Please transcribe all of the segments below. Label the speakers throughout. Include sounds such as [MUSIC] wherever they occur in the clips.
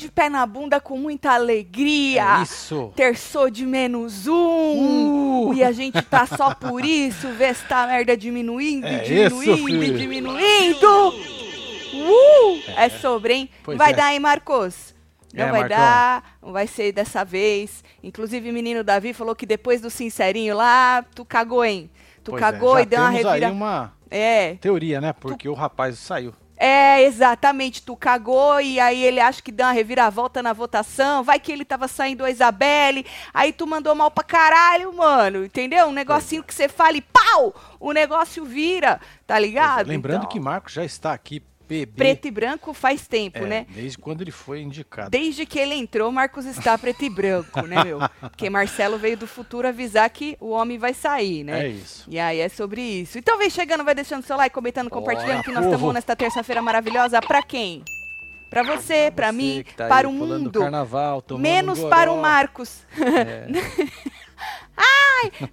Speaker 1: de pé na bunda com muita alegria.
Speaker 2: É isso.
Speaker 1: Terçou de menos um.
Speaker 2: Uh!
Speaker 1: E a gente tá só por isso, vê se tá a merda diminuindo,
Speaker 2: É
Speaker 1: diminuindo
Speaker 2: isso, filho.
Speaker 1: diminuindo. Uh! É, sobre, hein?
Speaker 2: Pois
Speaker 1: vai
Speaker 2: é.
Speaker 1: dar, hein, Marcos? Não
Speaker 2: É,
Speaker 1: vai
Speaker 2: Marcão.
Speaker 1: dar, não vai ser dessa vez. Inclusive, o menino Davi falou que depois do sincerinho lá, tu cagou, hein? Tu
Speaker 2: Pois é,
Speaker 1: cagou
Speaker 2: já
Speaker 1: e deu uma revira...
Speaker 2: aí uma
Speaker 1: É,
Speaker 2: teoria, né? Porque o rapaz saiu.
Speaker 1: É, exatamente. Tu cagou e aí ele acha que deu uma reviravolta na votação. Vai que ele tava saindo a Isabelle. Aí tu mandou mal pra caralho, mano. Entendeu? Um negocinho que você fala e pau! O negócio vira, tá ligado?
Speaker 2: Lembrando
Speaker 1: Então,
Speaker 2: que Marcos já está aqui, bebê.
Speaker 1: Preto e branco faz tempo,
Speaker 2: é,
Speaker 1: né?
Speaker 2: Desde quando ele foi indicado.
Speaker 1: Desde que ele entrou, Marcos está preto e branco, né, meu? Porque Marcelo veio do futuro avisar que o homem vai sair, né?
Speaker 2: É isso.
Speaker 1: E aí é sobre isso. Então vem chegando, vai deixando seu like, comentando, compartilhando que nós estamos nesta terça-feira maravilhosa. Pra quem? Pra você, pra
Speaker 2: Você
Speaker 1: mim,
Speaker 2: tá
Speaker 1: para o mundo.
Speaker 2: Carnaval,
Speaker 1: Menos para o. Marcos.
Speaker 2: É. [LAUGHS]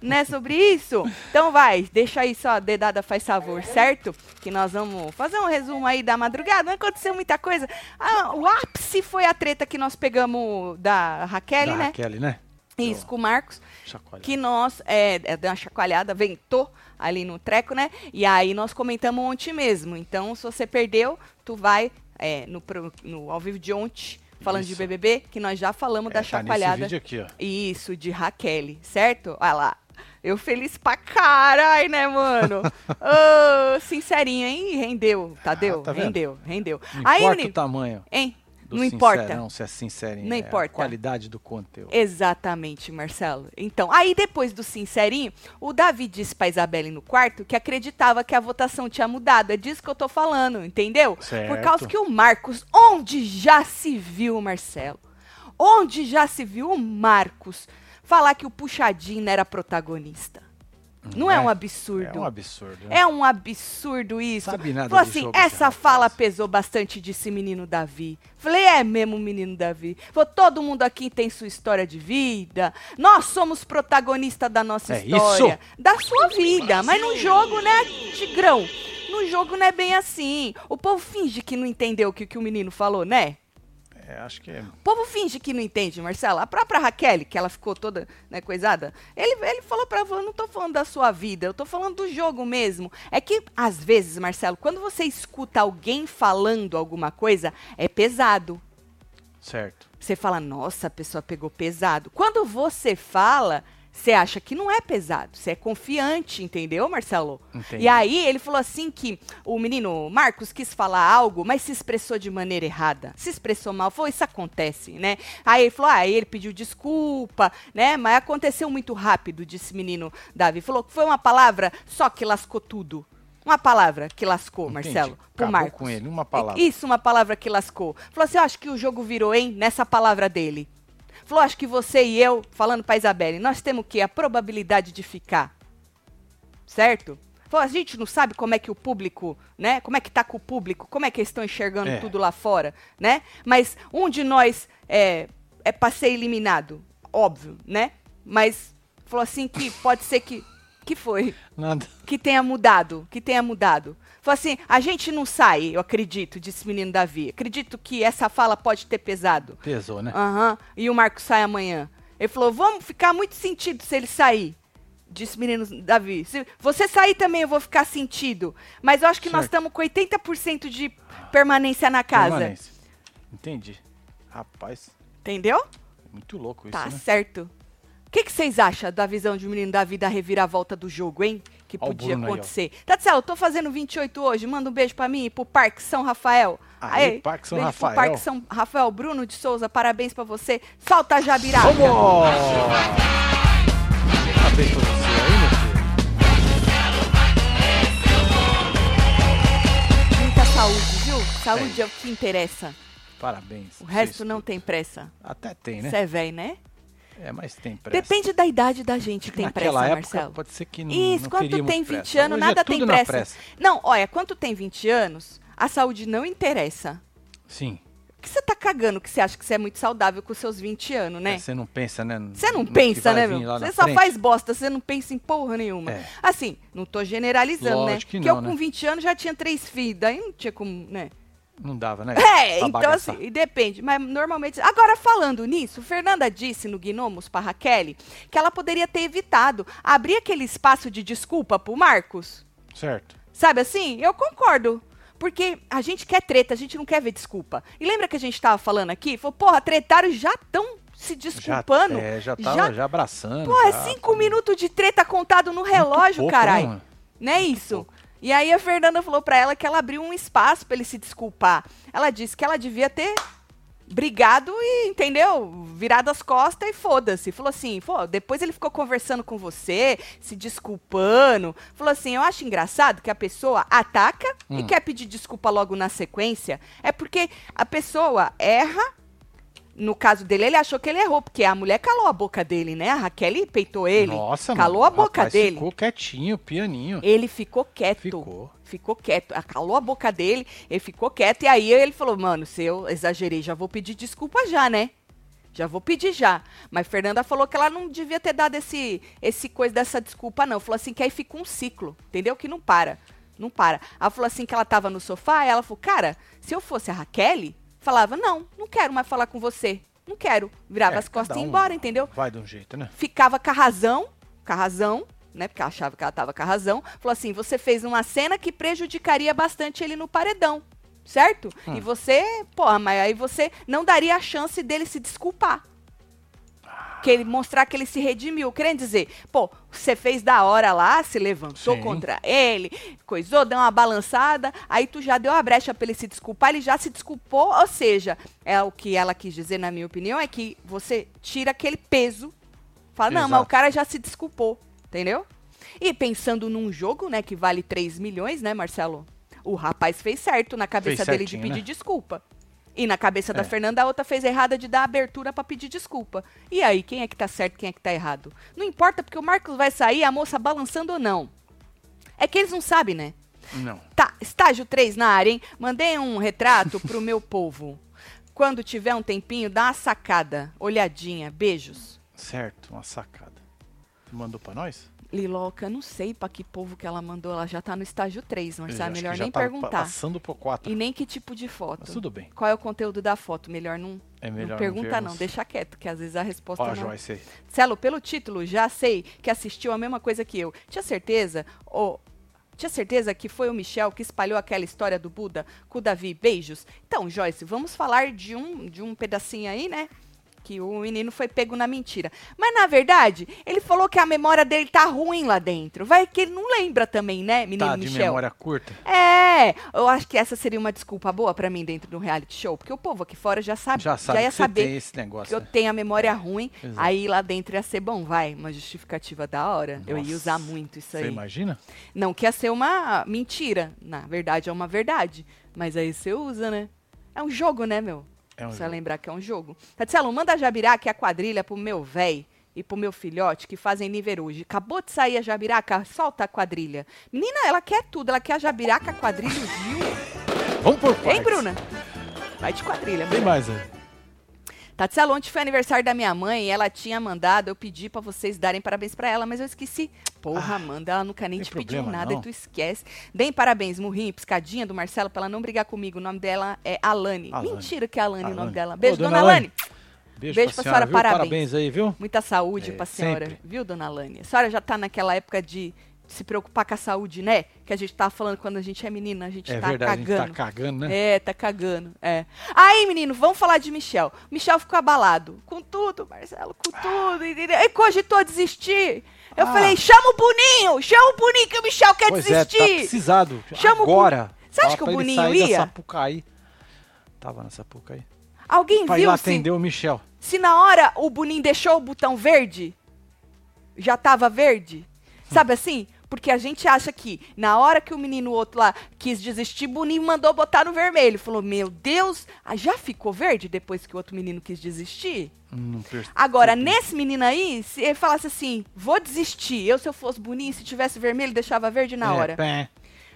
Speaker 1: né, sobre isso? Então vai, deixa aí só a dedada faz favor, certo? Que nós vamos fazer um resumo aí da madrugada. Não aconteceu muita coisa. Ah, o ápice foi a treta que nós pegamos da Raquel,
Speaker 2: Da
Speaker 1: né?
Speaker 2: Raquel, né?
Speaker 1: Isso, com o Marcos.
Speaker 2: Chacoalha.
Speaker 1: Que nós, é, é, deu uma chacoalhada, ventou ali no treco, né? E aí nós comentamos ontem mesmo. Então, se você perdeu, tu vai é, no, no ao vivo de ontem, falando de
Speaker 2: Isso.
Speaker 1: BBB, que nós já falamos
Speaker 2: É,
Speaker 1: da
Speaker 2: tá nesse
Speaker 1: chacoalhada.
Speaker 2: vídeo aqui, ó.
Speaker 1: Isso, de Raquel, certo? Olha lá. Eu feliz pra caralho, né, mano? [LAUGHS] Ô, sincerinho, hein? Rendeu, Tadeu?
Speaker 2: Ah, tá
Speaker 1: rendeu, rendeu.
Speaker 2: Não
Speaker 1: Aí,
Speaker 2: importa o tamanho.
Speaker 1: hein?
Speaker 2: Do
Speaker 1: Não importa.
Speaker 2: sincerão, se é sincerinho.
Speaker 1: Não
Speaker 2: é
Speaker 1: importa.
Speaker 2: A qualidade do conteúdo.
Speaker 1: Exatamente, Marcelo. Então, aí depois do sincerinho, o Davi disse pra Isabelle no quarto que acreditava que a votação tinha mudado. É disso que eu tô falando, entendeu?
Speaker 2: Certo.
Speaker 1: Por causa que o Marcos, onde já se viu, Marcelo? Onde já se viu o Marcos falar que o Puxadinho não era protagonista? Não é,
Speaker 2: É,
Speaker 1: um absurdo?
Speaker 2: É um absurdo. né?
Speaker 1: É um absurdo isso.
Speaker 2: Sabe nada de
Speaker 1: assim, essa fala pesou bastante desse menino Davi. Falei, é mesmo, menino Davi. Falou, todo mundo aqui tem sua história de vida. Nós somos protagonistas da nossa
Speaker 2: É
Speaker 1: história.
Speaker 2: isso.
Speaker 1: Da sua vida. Mas no jogo, né, Tigrão? No jogo não é bem assim. O povo finge que não entendeu o que, que o menino falou, né?
Speaker 2: É, acho que é.
Speaker 1: O povo finge que não entende, Marcela. A própria Raquel, que ela ficou toda né, coisada, ele, ele falou pra ela, não tô falando da sua vida, eu tô falando do jogo mesmo. É que, às vezes, Marcelo, quando você escuta alguém falando alguma coisa, é pesado.
Speaker 2: Certo.
Speaker 1: Você fala, nossa, a pessoa pegou pesado. Quando você fala, você acha que não é pesado. Você é confiante, entendeu, Marcelo?
Speaker 2: Entendi.
Speaker 1: E aí ele falou assim que o menino Marcos quis falar algo, mas se expressou de maneira errada. Se expressou mal. Falou, isso acontece, né? Aí ele falou, ah, ele pediu desculpa, né? Mas aconteceu muito rápido, disse o menino Davi. Falou que foi uma palavra só que lascou tudo. Uma palavra que lascou,
Speaker 2: Entendi.
Speaker 1: Marcelo,
Speaker 2: Acabou
Speaker 1: Marcos.
Speaker 2: com ele, uma palavra.
Speaker 1: Isso, uma palavra que lascou. Falou assim, eu acho que o jogo virou, hein, nessa palavra dele. Falou, acho que você e eu, falando pra Isabelle, nós temos o quê? A probabilidade de ficar. Certo? Falou, a gente não sabe como é que o público, né? Como é que tá com o público, como é que eles estão enxergando
Speaker 2: É.
Speaker 1: tudo lá fora, né? Mas um de nós é, é pra ser eliminado, óbvio, né? Mas falou assim que pode ser que... Que foi?
Speaker 2: Nada.
Speaker 1: que tenha mudado, que tenha mudado. Falou assim, a gente não sai, eu acredito, disse o menino Davi. Acredito que essa fala pode ter pesado.
Speaker 2: Pesou, né?
Speaker 1: Aham. E o Marco sai amanhã. Ele falou, vamos ficar muito sentido se ele sair. Disse o menino Davi. Se você sair também, eu vou ficar sentido. Mas eu acho que nós
Speaker 2: Certo.
Speaker 1: estamos com 80% de permanência na casa.
Speaker 2: Permanência. Entendi. Rapaz,
Speaker 1: Entendeu?
Speaker 2: muito louco isso,
Speaker 1: Tá
Speaker 2: né?
Speaker 1: certo. O que, que vocês acham da visão de menino Davi da reviravolta do jogo, hein? Que
Speaker 2: Ó
Speaker 1: podia
Speaker 2: aí,
Speaker 1: acontecer. Tatiana, eu tô fazendo 28 hoje. Manda um beijo pra mim e pro Parque São Rafael.
Speaker 2: Aê, Parque São
Speaker 1: beijo
Speaker 2: Rafael.
Speaker 1: Parque São Rafael. Bruno de Souza, parabéns pra você. Solta a Jabiraca.
Speaker 2: Vamos! Parabéns pra você aí, meu filho.
Speaker 1: Muita saúde, viu? Saúde é o que interessa.
Speaker 2: Parabéns.
Speaker 1: O resto não tem pressa.
Speaker 2: Até tem, né?
Speaker 1: Você é velho, né?
Speaker 2: É, mas tem pressa.
Speaker 1: Depende da idade da gente tem pressa,
Speaker 2: Naquela época,
Speaker 1: Marcelo.
Speaker 2: pode ser que não,
Speaker 1: Isso,
Speaker 2: não
Speaker 1: quando tem 20
Speaker 2: pressa.
Speaker 1: anos,
Speaker 2: Hoje
Speaker 1: nada
Speaker 2: é
Speaker 1: tem pressa.
Speaker 2: pressa.
Speaker 1: Não, olha, quando tem 20 anos, a saúde não interessa.
Speaker 2: Sim.
Speaker 1: Por que você tá cagando que você acha que você é muito saudável com seus 20 anos, né?
Speaker 2: É, Você não pensa, né?
Speaker 1: Você não
Speaker 2: que
Speaker 1: pensa, né, meu? Você só
Speaker 2: frente?
Speaker 1: faz bosta, você não pensa em porra nenhuma.
Speaker 2: É.
Speaker 1: Assim, não tô generalizando, né?
Speaker 2: Lógico que
Speaker 1: Porque
Speaker 2: não,
Speaker 1: eu
Speaker 2: né?
Speaker 1: com 20 anos já tinha três filhos, daí não tinha como, né?
Speaker 2: Não dava, né?
Speaker 1: É,
Speaker 2: Pra
Speaker 1: então
Speaker 2: bagaçar.
Speaker 1: assim, e depende. Mas normalmente. Agora, falando nisso, Fernanda disse no Gnomos pra Raquel que ela poderia ter evitado abrir aquele espaço de desculpa pro Marcos.
Speaker 2: Certo.
Speaker 1: Sabe assim? Eu concordo. Porque a gente quer treta, a gente não quer ver desculpa. E lembra que a gente tava falando aqui? Falou, porra, tretaram já tão se desculpando.
Speaker 2: Já, é, já tava
Speaker 1: Já-
Speaker 2: já, abraçando.
Speaker 1: Pô, é
Speaker 2: já,
Speaker 1: cinco minutos de treta contado no relógio,
Speaker 2: pouco,
Speaker 1: caralho.
Speaker 2: né, mano?
Speaker 1: Não é isso? E aí a Fernanda falou pra ela que ela abriu um espaço pra ele se desculpar. Ela disse que ela devia ter brigado e, entendeu? Virado as costas e foda-se. Falou assim, pô, depois ele ficou conversando com você, se desculpando. Falou assim, eu acho engraçado que a pessoa ataca e
Speaker 2: Hum.
Speaker 1: quer pedir desculpa logo na sequência. É porque a pessoa erra no caso dele, ele achou que ele errou, porque a mulher calou a boca dele, né? A Raquel peitou ele.
Speaker 2: Nossa,
Speaker 1: calou
Speaker 2: mano,
Speaker 1: a boca
Speaker 2: rapaz
Speaker 1: dele.
Speaker 2: Ficou quietinho, pianinho.
Speaker 1: Ele ficou quieto.
Speaker 2: Ficou.
Speaker 1: Ficou quieto. Calou a boca dele, ele ficou quieto. E aí ele falou: Mano, se eu exagerei, já vou pedir desculpa já, né? Já vou pedir já. Mas Fernanda falou que ela não devia ter dado esse, esse coisa dessa desculpa, não. Falou assim que aí fica um ciclo, entendeu? Que não para. Não para. Ela falou assim que ela tava no sofá, e ela falou, cara, se eu fosse a Raquel, falava, não, não quero mais falar com você. Não quero. Virava
Speaker 2: É,
Speaker 1: as costas
Speaker 2: cada
Speaker 1: e ia
Speaker 2: um
Speaker 1: embora, entendeu?
Speaker 2: Vai de um jeito, né?
Speaker 1: ficava com a razão, com a razão, né? Porque ela achava que ela tava com a razão. Falou assim: você fez uma cena que prejudicaria bastante ele no paredão. Certo?
Speaker 2: Hum.
Speaker 1: E você, porra, mas aí você não daria a chance dele se desculpar. Que ele mostrar que ele se redimiu. Querendo dizer, pô, você fez da hora lá, se levantou
Speaker 2: Sim.
Speaker 1: contra ele, coisou, deu uma balançada, aí tu já deu a brecha pra ele se desculpar, ele já se desculpou, ou seja, é o que ela quis dizer, na minha opinião, é que você tira aquele peso Fala, não, mas
Speaker 2: Exato.
Speaker 1: o cara já se desculpou, entendeu? E pensando num jogo, né, que vale 3 milhões, né, Marcelo? O rapaz fez certo na cabeça dele de pedir
Speaker 2: né?
Speaker 1: desculpa. E na cabeça da
Speaker 2: É.
Speaker 1: Fernanda, a outra fez errada de dar abertura pra pedir desculpa. E aí, quem é que tá certo, quem é que tá errado? Não importa, porque o Marcos vai sair, a moça balançando ou não. É que eles não sabem, né?
Speaker 2: Não.
Speaker 1: Tá, estágio 3 na área, hein? Mandei um retrato pro [LAUGHS] meu povo. Quando tiver um tempinho, dá uma sacada, olhadinha, beijos.
Speaker 2: Certo, uma sacada. Tu mandou pra nós?
Speaker 1: Liloca, não sei pra que povo que ela mandou, ela já tá no estágio 3,
Speaker 2: Eu
Speaker 1: Marcelo,
Speaker 2: acho
Speaker 1: melhor nem
Speaker 2: tá
Speaker 1: perguntar.
Speaker 2: Passando pro 4.
Speaker 1: E nem que tipo de foto.
Speaker 2: Mas tudo bem.
Speaker 1: Qual é o conteúdo da foto? Melhor não,
Speaker 2: É melhor
Speaker 1: não pergunta não,
Speaker 2: vermos.
Speaker 1: deixa quieto, que às vezes a resposta
Speaker 2: Ó,
Speaker 1: não...
Speaker 2: Joyce aí.
Speaker 1: Celo, pelo título, já sei que assistiu a mesma coisa que eu. Tinha certeza? Ou tinha certeza que foi o Michel que espalhou aquela história do Buda com o Davi? Beijos. Então, Joyce, vamos falar de um, de um pedacinho aí, né? Que o menino foi pego na mentira. Mas, na verdade, ele falou que a memória dele tá ruim lá dentro. Vai que ele não lembra também, né, menino
Speaker 2: Tá de
Speaker 1: Michel?
Speaker 2: memória curta?
Speaker 1: É, eu acho que essa seria uma desculpa boa pra mim dentro do reality show, porque o povo aqui fora já sabe,
Speaker 2: Já sabe
Speaker 1: ia
Speaker 2: que você
Speaker 1: saber
Speaker 2: esse negócio.
Speaker 1: que eu
Speaker 2: né?
Speaker 1: tenho a memória ruim,
Speaker 2: Exato.
Speaker 1: aí lá dentro ia ser bom, vai, uma justificativa da hora. Eu ia
Speaker 2: Nossa,
Speaker 1: usar muito isso
Speaker 2: Você
Speaker 1: aí.
Speaker 2: imagina?
Speaker 1: Não que ia ser uma mentira, na verdade é uma verdade, mas aí você usa, né? É um jogo, né, meu?
Speaker 2: É um
Speaker 1: Você
Speaker 2: jogo.
Speaker 1: lembrar que é um jogo. Tatielo, manda a Jabiraca e a quadrilha pro meu véi e pro meu filhote que fazem Niveruge. Acabou de sair a Jabiraca, solta a quadrilha. Menina, ela quer tudo, ela quer a Jabiraca, a quadrilha, o Gil.
Speaker 2: Vamos por
Speaker 1: Hein,
Speaker 2: partes.
Speaker 1: Bruna? Vai de quadrilha,
Speaker 2: Tem mais aí.
Speaker 1: Tatiana, ontem foi aniversário da minha mãe e ela tinha mandado eu pedir pra vocês darem parabéns pra ela, mas eu esqueci. Porra, Amanda, ela nunca nem
Speaker 2: Ah,
Speaker 1: te pediu
Speaker 2: problema,
Speaker 1: nada
Speaker 2: não.
Speaker 1: e tu esquece. Deem parabéns, murrinho, piscadinha do Marcelo pra ela não brigar comigo. O nome dela é Alane.
Speaker 2: Alane.
Speaker 1: Mentira que é Alane, o nome
Speaker 2: Alane.
Speaker 1: dela.
Speaker 2: Ô,
Speaker 1: Beijo,
Speaker 2: dona
Speaker 1: dona
Speaker 2: Alane.
Speaker 1: Alane.
Speaker 2: Beijo,
Speaker 1: Beijo pra senhora,
Speaker 2: viu?
Speaker 1: parabéns.
Speaker 2: Parabéns aí, viu?
Speaker 1: Muita saúde
Speaker 2: É,
Speaker 1: pra senhora,
Speaker 2: sempre.
Speaker 1: viu, dona Alane? A senhora já tá naquela época de se preocupar com a saúde, né? Que a gente tava falando quando a gente é menina, a gente
Speaker 2: É
Speaker 1: tá
Speaker 2: verdade, a
Speaker 1: cagando.
Speaker 2: gente tá cagando, né?
Speaker 1: É, tá cagando. É. Aí, menino, vamos falar de Michel. Michel ficou abalado. Com tudo, Marcelo, com tudo. entendeu? E cogitou desistir. Eu
Speaker 2: Ah.
Speaker 1: falei, chama o Boninho, chama o Boninho que o Michel quer
Speaker 2: pois é, tá
Speaker 1: desistir.
Speaker 2: precisado.
Speaker 1: Chama o
Speaker 2: agora.
Speaker 1: Você acha que o Boninho
Speaker 2: sair
Speaker 1: ia?
Speaker 2: Da Sapucaí. Tava na Sapucaí.
Speaker 1: Alguém
Speaker 2: Pra
Speaker 1: viu
Speaker 2: lá
Speaker 1: se,
Speaker 2: atender o Michel.
Speaker 1: se na hora o Boninho deixou o botão verde? Já tava verde? Sabe assim? Porque a gente acha que na hora que o menino outro lá quis desistir, Boninho mandou botar no vermelho. Falou, meu Deus, ah, já ficou verde depois que o outro menino quis desistir? Agora, nesse menino aí, se ele falasse assim, vou desistir, eu se eu fosse bonito, se tivesse vermelho, deixava verde na
Speaker 2: É,
Speaker 1: hora.
Speaker 2: pé.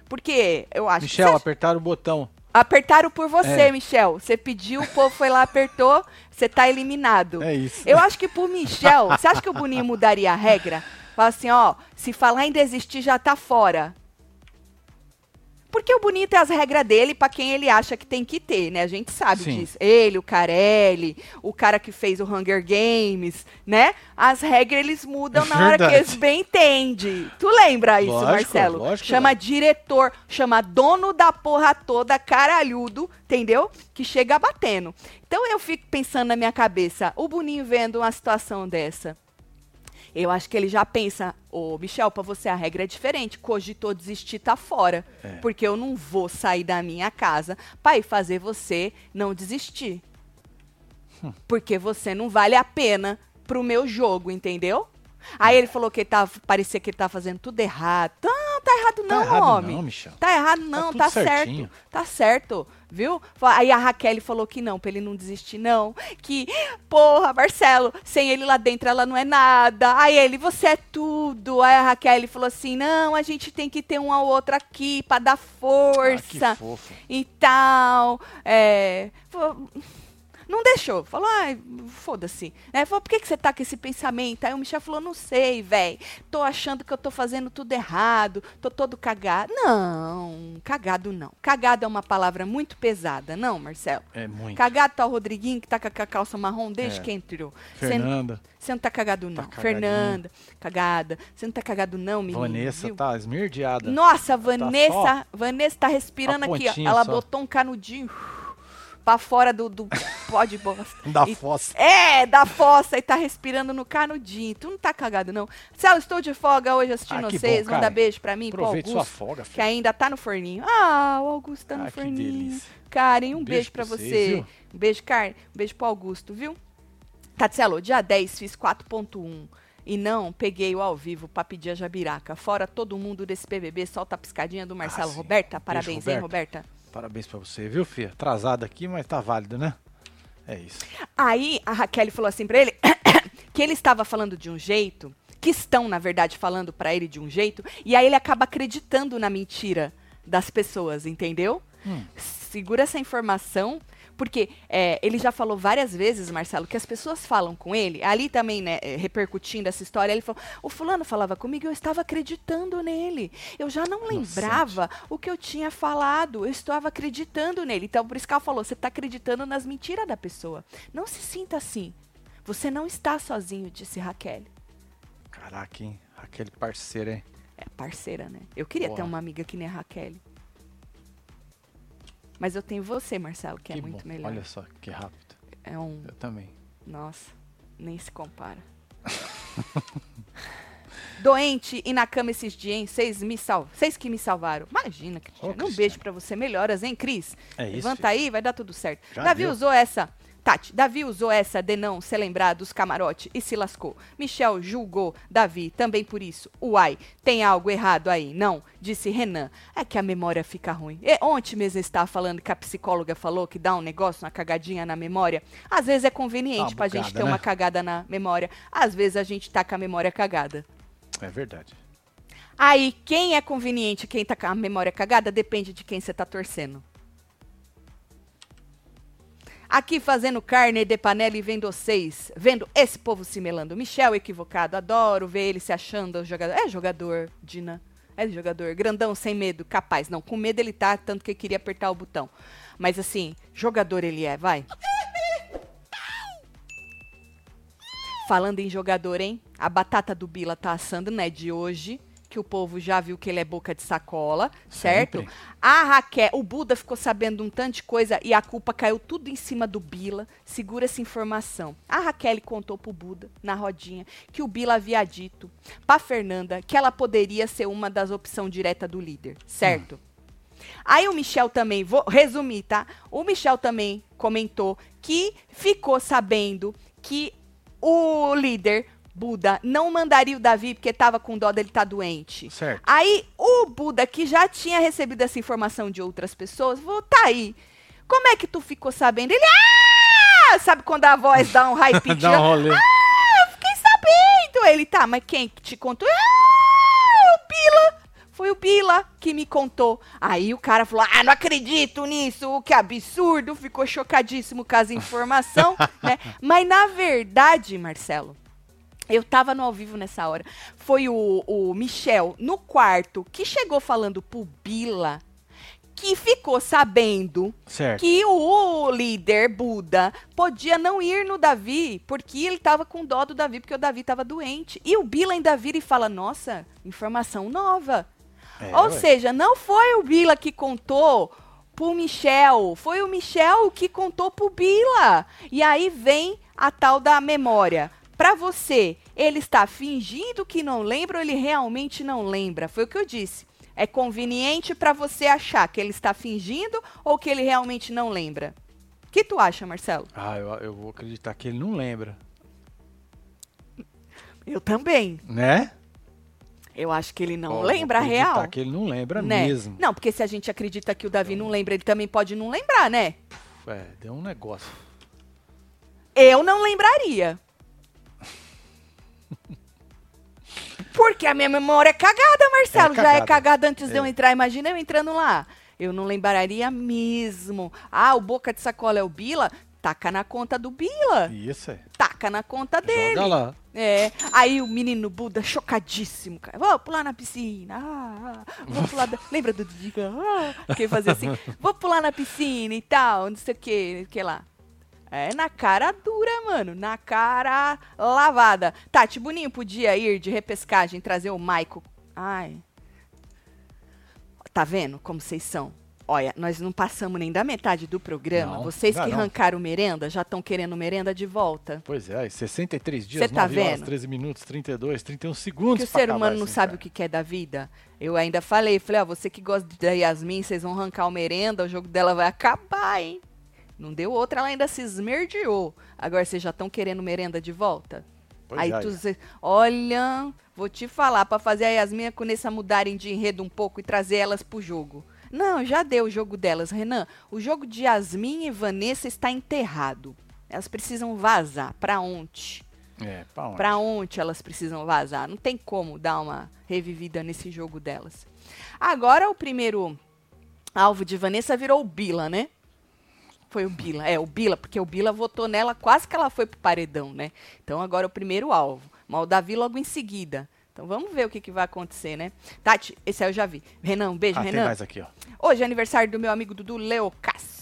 Speaker 1: Porque eu acho
Speaker 2: Michel,
Speaker 1: acha,
Speaker 2: apertaram o botão.
Speaker 1: Apertaram por você,
Speaker 2: É.
Speaker 1: Michel. Você pediu, o povo foi lá, apertou, você tá eliminado.
Speaker 2: É isso.
Speaker 1: Eu acho que pro Michel, você acha que o Boninho mudaria a regra? Fala assim, ó, se falar em desistir já tá fora. Porque o Boninho tem as regras dele pra quem ele acha que tem que ter, né? A gente sabe
Speaker 2: Sim.
Speaker 1: disso. Ele, o Carelli, o cara que fez o Hunger Games, né? As regras eles mudam na hora que eles bem entendem. Tu lembra isso,
Speaker 2: Lógico,
Speaker 1: Marcelo?
Speaker 2: lógico
Speaker 1: chama diretor, chama dono da porra toda, caralhudo, entendeu? Que chega batendo. Então eu fico pensando na minha cabeça, o Boninho vendo uma situação dessa. Eu acho que ele já pensa, ô Michel, pra você a regra é diferente. Cogitou desistir, tá fora.
Speaker 2: É.
Speaker 1: Porque eu não vou sair da minha casa pra ir fazer você não desistir.
Speaker 2: Hum.
Speaker 1: Porque você não vale a pena pro meu jogo, entendeu? Aí ele falou que ele tava, parecia que ele tá fazendo tudo errado. Não, tá errado não,
Speaker 2: tá errado
Speaker 1: homem.
Speaker 2: não, Michel.
Speaker 1: Tá errado não, tá,
Speaker 2: certinho.
Speaker 1: certo. Tá certo, viu? Aí a Raquel falou que não, pra ele não desistir não. Que, porra, Marcelo, sem ele lá dentro ela não é nada. Aí ele, você é tudo. Aí a Raquel falou assim, não, a gente tem que ter um ao outro aqui pra dar
Speaker 2: Ah, que
Speaker 1: força
Speaker 2: fofo.
Speaker 1: e tal. É, não deixou. Falou, ai, foda-se. Né? Falou, por que, que você tá com esse pensamento? Aí o Michel falou, não sei, velho. Tô achando que eu tô fazendo tudo errado. Tô todo cagado. Não, cagado não. Cagado é uma palavra muito pesada, não, Marcelo?
Speaker 2: É muito.
Speaker 1: Cagado tá o Rodriguinho, que tá com a ca- calça marrom desde
Speaker 2: É.
Speaker 1: que entrou.
Speaker 2: Fernanda,
Speaker 1: você não tá cagado, não.
Speaker 2: cagadinho.
Speaker 1: Fernanda, cagada. Você não tá cagado, não, menino.
Speaker 2: Vanessa
Speaker 1: viu?
Speaker 2: tá esmerdeada.
Speaker 1: Nossa, Vanessa,
Speaker 2: só
Speaker 1: Vanessa tá respirando aqui, ó. Ela
Speaker 2: só.
Speaker 1: botou um canudinho pra fora do, do pó de bosta. [LAUGHS]
Speaker 2: Da
Speaker 1: E-
Speaker 2: fossa.
Speaker 1: É, da fossa e tá respirando no canudinho. Tu não tá cagado, não. Céu, estou de folga hoje assistindo
Speaker 2: Ah, que
Speaker 1: vocês.
Speaker 2: bom,
Speaker 1: Manda beijo pra mim, pro
Speaker 2: Aproveite sua
Speaker 1: Augusto,
Speaker 2: folga,
Speaker 1: que
Speaker 2: filho.
Speaker 1: ainda tá no forninho. Ah, o Augusto tá no
Speaker 2: Ah, que
Speaker 1: forninho.
Speaker 2: delícia.
Speaker 1: Karen, um,
Speaker 2: Um
Speaker 1: beijo,
Speaker 2: beijo
Speaker 1: pra você.
Speaker 2: viu?
Speaker 1: Um beijo, Karen. Um beijo pro Augusto, viu? Tatielo, dia 10 fiz 4.1. E não peguei o ao vivo pra pedir a jabiraca. Fora todo mundo desse BBB, solta a piscadinha do Marcelo.
Speaker 2: Ah.
Speaker 1: Roberta,
Speaker 2: Beijo,
Speaker 1: parabéns, hein,
Speaker 2: Roberta. Parabéns pra você, viu, filha? Atrasado aqui, mas tá válido, né? É isso.
Speaker 1: Aí a Raquel falou assim pra ele [COUGHS] que ele estava falando de um jeito, que estão, na verdade, falando pra ele de um jeito, e aí ele acaba acreditando na mentira das pessoas, entendeu?
Speaker 2: Hum.
Speaker 1: Segura essa informação, porque é, ele já falou várias vezes, Marcelo, que as pessoas falam com ele, ali também, né, é, repercutindo essa história, ele falou, o fulano falava comigo, eu estava acreditando nele. Eu já não lembrava o que eu tinha falado, eu estava acreditando nele. Então, por isso que ela falou, você está acreditando nas mentiras da pessoa. Não se sinta assim. Você não está sozinho, disse Raquel.
Speaker 2: Caraca, hein? Aquele parceiro, hein?
Speaker 1: É parceira, né? Eu queria ter
Speaker 2: Boa.
Speaker 1: uma amiga que nem a Raquel. Mas eu tenho você, Marcelo, que, é
Speaker 2: Que
Speaker 1: muito
Speaker 2: bom.
Speaker 1: melhor.
Speaker 2: Olha só, que rápido.
Speaker 1: É um.
Speaker 2: Eu também.
Speaker 1: Nossa, nem se compara. [LAUGHS] Doente e na cama esses dias, hein? Vocês me salvam. Vocês que me salvaram. Imagina, Cristiano. um
Speaker 2: Cristiane.
Speaker 1: beijo pra você. Melhoras, hein, Cris?
Speaker 2: É isso.
Speaker 1: Levanta aí, vai dar tudo certo.
Speaker 2: Já
Speaker 1: Davi
Speaker 2: deu.
Speaker 1: usou essa. Tati, Davi usou essa de não se lembrar dos camarote e se lascou. Michel julgou Davi também por isso. Uai, tem algo errado aí, não? Disse Renan. É que a memória fica ruim. E ontem mesmo estava falando que a psicóloga falou que dá um negócio, uma cagadinha na memória. Às vezes é conveniente
Speaker 2: Uma
Speaker 1: pra gente ter
Speaker 2: né?
Speaker 1: uma cagada na memória. Às vezes a gente tá com a memória cagada.
Speaker 2: É verdade.
Speaker 1: Aí, quem é conveniente, quem tá com a memória cagada, depende de quem você tá torcendo. Aqui fazendo carne de panela e vendo vocês, vendo esse povo se melando. Michel equivocado, adoro ver ele se achando jogador. É jogador, Dina. É jogador, grandão, sem medo, capaz. Não, com medo ele tá, tanto que queria apertar o botão. Mas assim, jogador ele é, vai. Falando em jogador, hein? A batata do Bila tá assando, né? De hoje. Que o povo já viu que ele é boca de sacola, certo?
Speaker 2: Sempre.
Speaker 1: A Raquel, o Buda ficou sabendo um tanto de coisa e a culpa caiu tudo em cima do Bila. Segura essa informação. A Raquel contou pro Buda, na rodinha, que o Bila havia dito pra Fernanda que ela poderia ser uma das opções diretas do líder, certo? Aí o Michel também, vou resumir, tá? O Michel também comentou que ficou sabendo que o líder Buda não mandaria o Davi porque tava com dó dele estar doente.
Speaker 2: Certo.
Speaker 1: Aí o Buda, que já tinha recebido essa informação de outras pessoas, falou: tá aí. Como é que tu ficou sabendo? Ele, ah! Sabe quando a voz dá um pitch? [LAUGHS]
Speaker 2: Dá um rolê.
Speaker 1: Ah, eu fiquei sabendo. Ele, tá, mas quem que te contou? Ah, o Bila. Foi o Bila que me contou. Aí o cara falou: Ah, não acredito nisso, que absurdo. Ficou chocadíssimo com as [LAUGHS] informações, né? Mas na verdade, Marcelo, eu tava no ao vivo nessa hora. Foi o, o Michel, no quarto, que chegou falando pro Bila que ficou sabendo
Speaker 2: Certo.
Speaker 1: que o líder Buda podia não ir no Davi porque ele tava com dó do Davi, porque o Davi tava doente. E o Bila ainda vira e fala: Nossa, informação nova.
Speaker 2: É,
Speaker 1: Ou
Speaker 2: ué.
Speaker 1: seja, não foi o Bila que contou pro Michel, foi o Michel que contou pro Bila. E aí vem a tal da memória. Pra você, ele está fingindo que não lembra ou ele realmente não lembra? Foi o que eu disse. É conveniente pra você achar que ele está fingindo ou que ele realmente não lembra? O que tu acha, Marcelo?
Speaker 2: Ah, eu, eu vou acreditar que ele não lembra.
Speaker 1: Eu também.
Speaker 2: Né?
Speaker 1: Eu acho que ele não
Speaker 2: vou
Speaker 1: lembra a
Speaker 2: acreditar
Speaker 1: real.
Speaker 2: que ele não lembra
Speaker 1: né?
Speaker 2: mesmo.
Speaker 1: Não, porque se a gente acredita que o Davi não lembra, ele também pode não lembrar, né?
Speaker 2: É, deu um negócio.
Speaker 1: Eu não lembraria. Porque a minha memória é cagada, Marcelo.
Speaker 2: É
Speaker 1: Já é
Speaker 2: cagada.
Speaker 1: cagada antes de eu
Speaker 2: É.
Speaker 1: entrar. Imagina eu entrando lá. Eu não lembraria mesmo. Ah, o boca de sacola é o Bila? Taca na conta do Bila.
Speaker 2: Isso é.
Speaker 1: Taca na conta dele.
Speaker 2: Joga lá.
Speaker 1: É. Aí o menino Buda, chocadíssimo, cara. Vou pular na piscina. Ah, ah. vou pular. Da... Lembra do Diga? Ah, que fazia assim. [LAUGHS] Vou pular na piscina e tal, não sei o que, que lá. É na cara dura, mano. Na cara lavada. Tati, Boninho podia ir de repescagem trazer o Maico. Ai. Tá vendo como vocês são? Olha, nós não passamos nem da metade do programa.
Speaker 2: Não,
Speaker 1: Vocês
Speaker 2: não,
Speaker 1: que
Speaker 2: não.
Speaker 1: arrancaram merenda já estão querendo merenda de volta.
Speaker 2: Pois é, 63 dias,
Speaker 1: Cê tá
Speaker 2: 9 horas,
Speaker 1: vendo?
Speaker 2: 13 minutos, 32, 31 segundos.
Speaker 1: que o ser humano não
Speaker 2: esse
Speaker 1: sabe o
Speaker 2: inferno.
Speaker 1: que quer da vida. Eu ainda falei, falei, ó, você que gosta da Yasmin, vocês vão arrancar o merenda, o jogo dela vai acabar, hein? Não deu outra, ela ainda se esmerdeou. Agora vocês já estão querendo merenda de volta?
Speaker 2: Pois
Speaker 1: Aí
Speaker 2: é,
Speaker 1: tu, cê- olha, vou te falar, pra fazer a Yasmin e a Cunessa mudarem de enredo um pouco e trazer elas pro jogo. Não, já deu o jogo delas, Renan. O jogo de Yasmin e Vanessa está enterrado. Elas precisam vazar. Pra onde?
Speaker 2: É, pra onde?
Speaker 1: Pra onde elas precisam vazar? Não tem como dar uma revivida nesse jogo delas. Agora o primeiro alvo de Vanessa virou o Bila, né? Foi o Bila, é, o Bila, porque o Bila votou nela quase que ela foi pro paredão, né? Então agora é o primeiro alvo. Mas o Davi logo em seguida. Então vamos ver o que, que vai acontecer, né? Tati, esse aí eu já vi. Renan, um beijo,
Speaker 2: Ah, tem
Speaker 1: Renan.
Speaker 2: mais aqui, ó.
Speaker 1: Hoje é aniversário do meu amigo Dudu Leocas.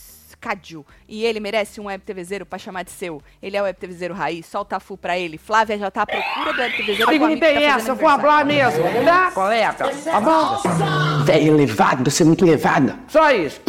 Speaker 1: Cádio. E ele merece um web TVzeiro pra chamar de seu. Ele é o web TVzeiro raiz, solta a full pra ele. Flávia já tá à procura do web TVzeiro
Speaker 3: Que
Speaker 1: com o
Speaker 3: me
Speaker 1: amigo que tá
Speaker 3: tem
Speaker 1: fazendo
Speaker 3: essa, eu vou falar mesmo, tá, colega? Tá bom?
Speaker 4: Velho elevado, você é muito elevada.
Speaker 3: Só isso.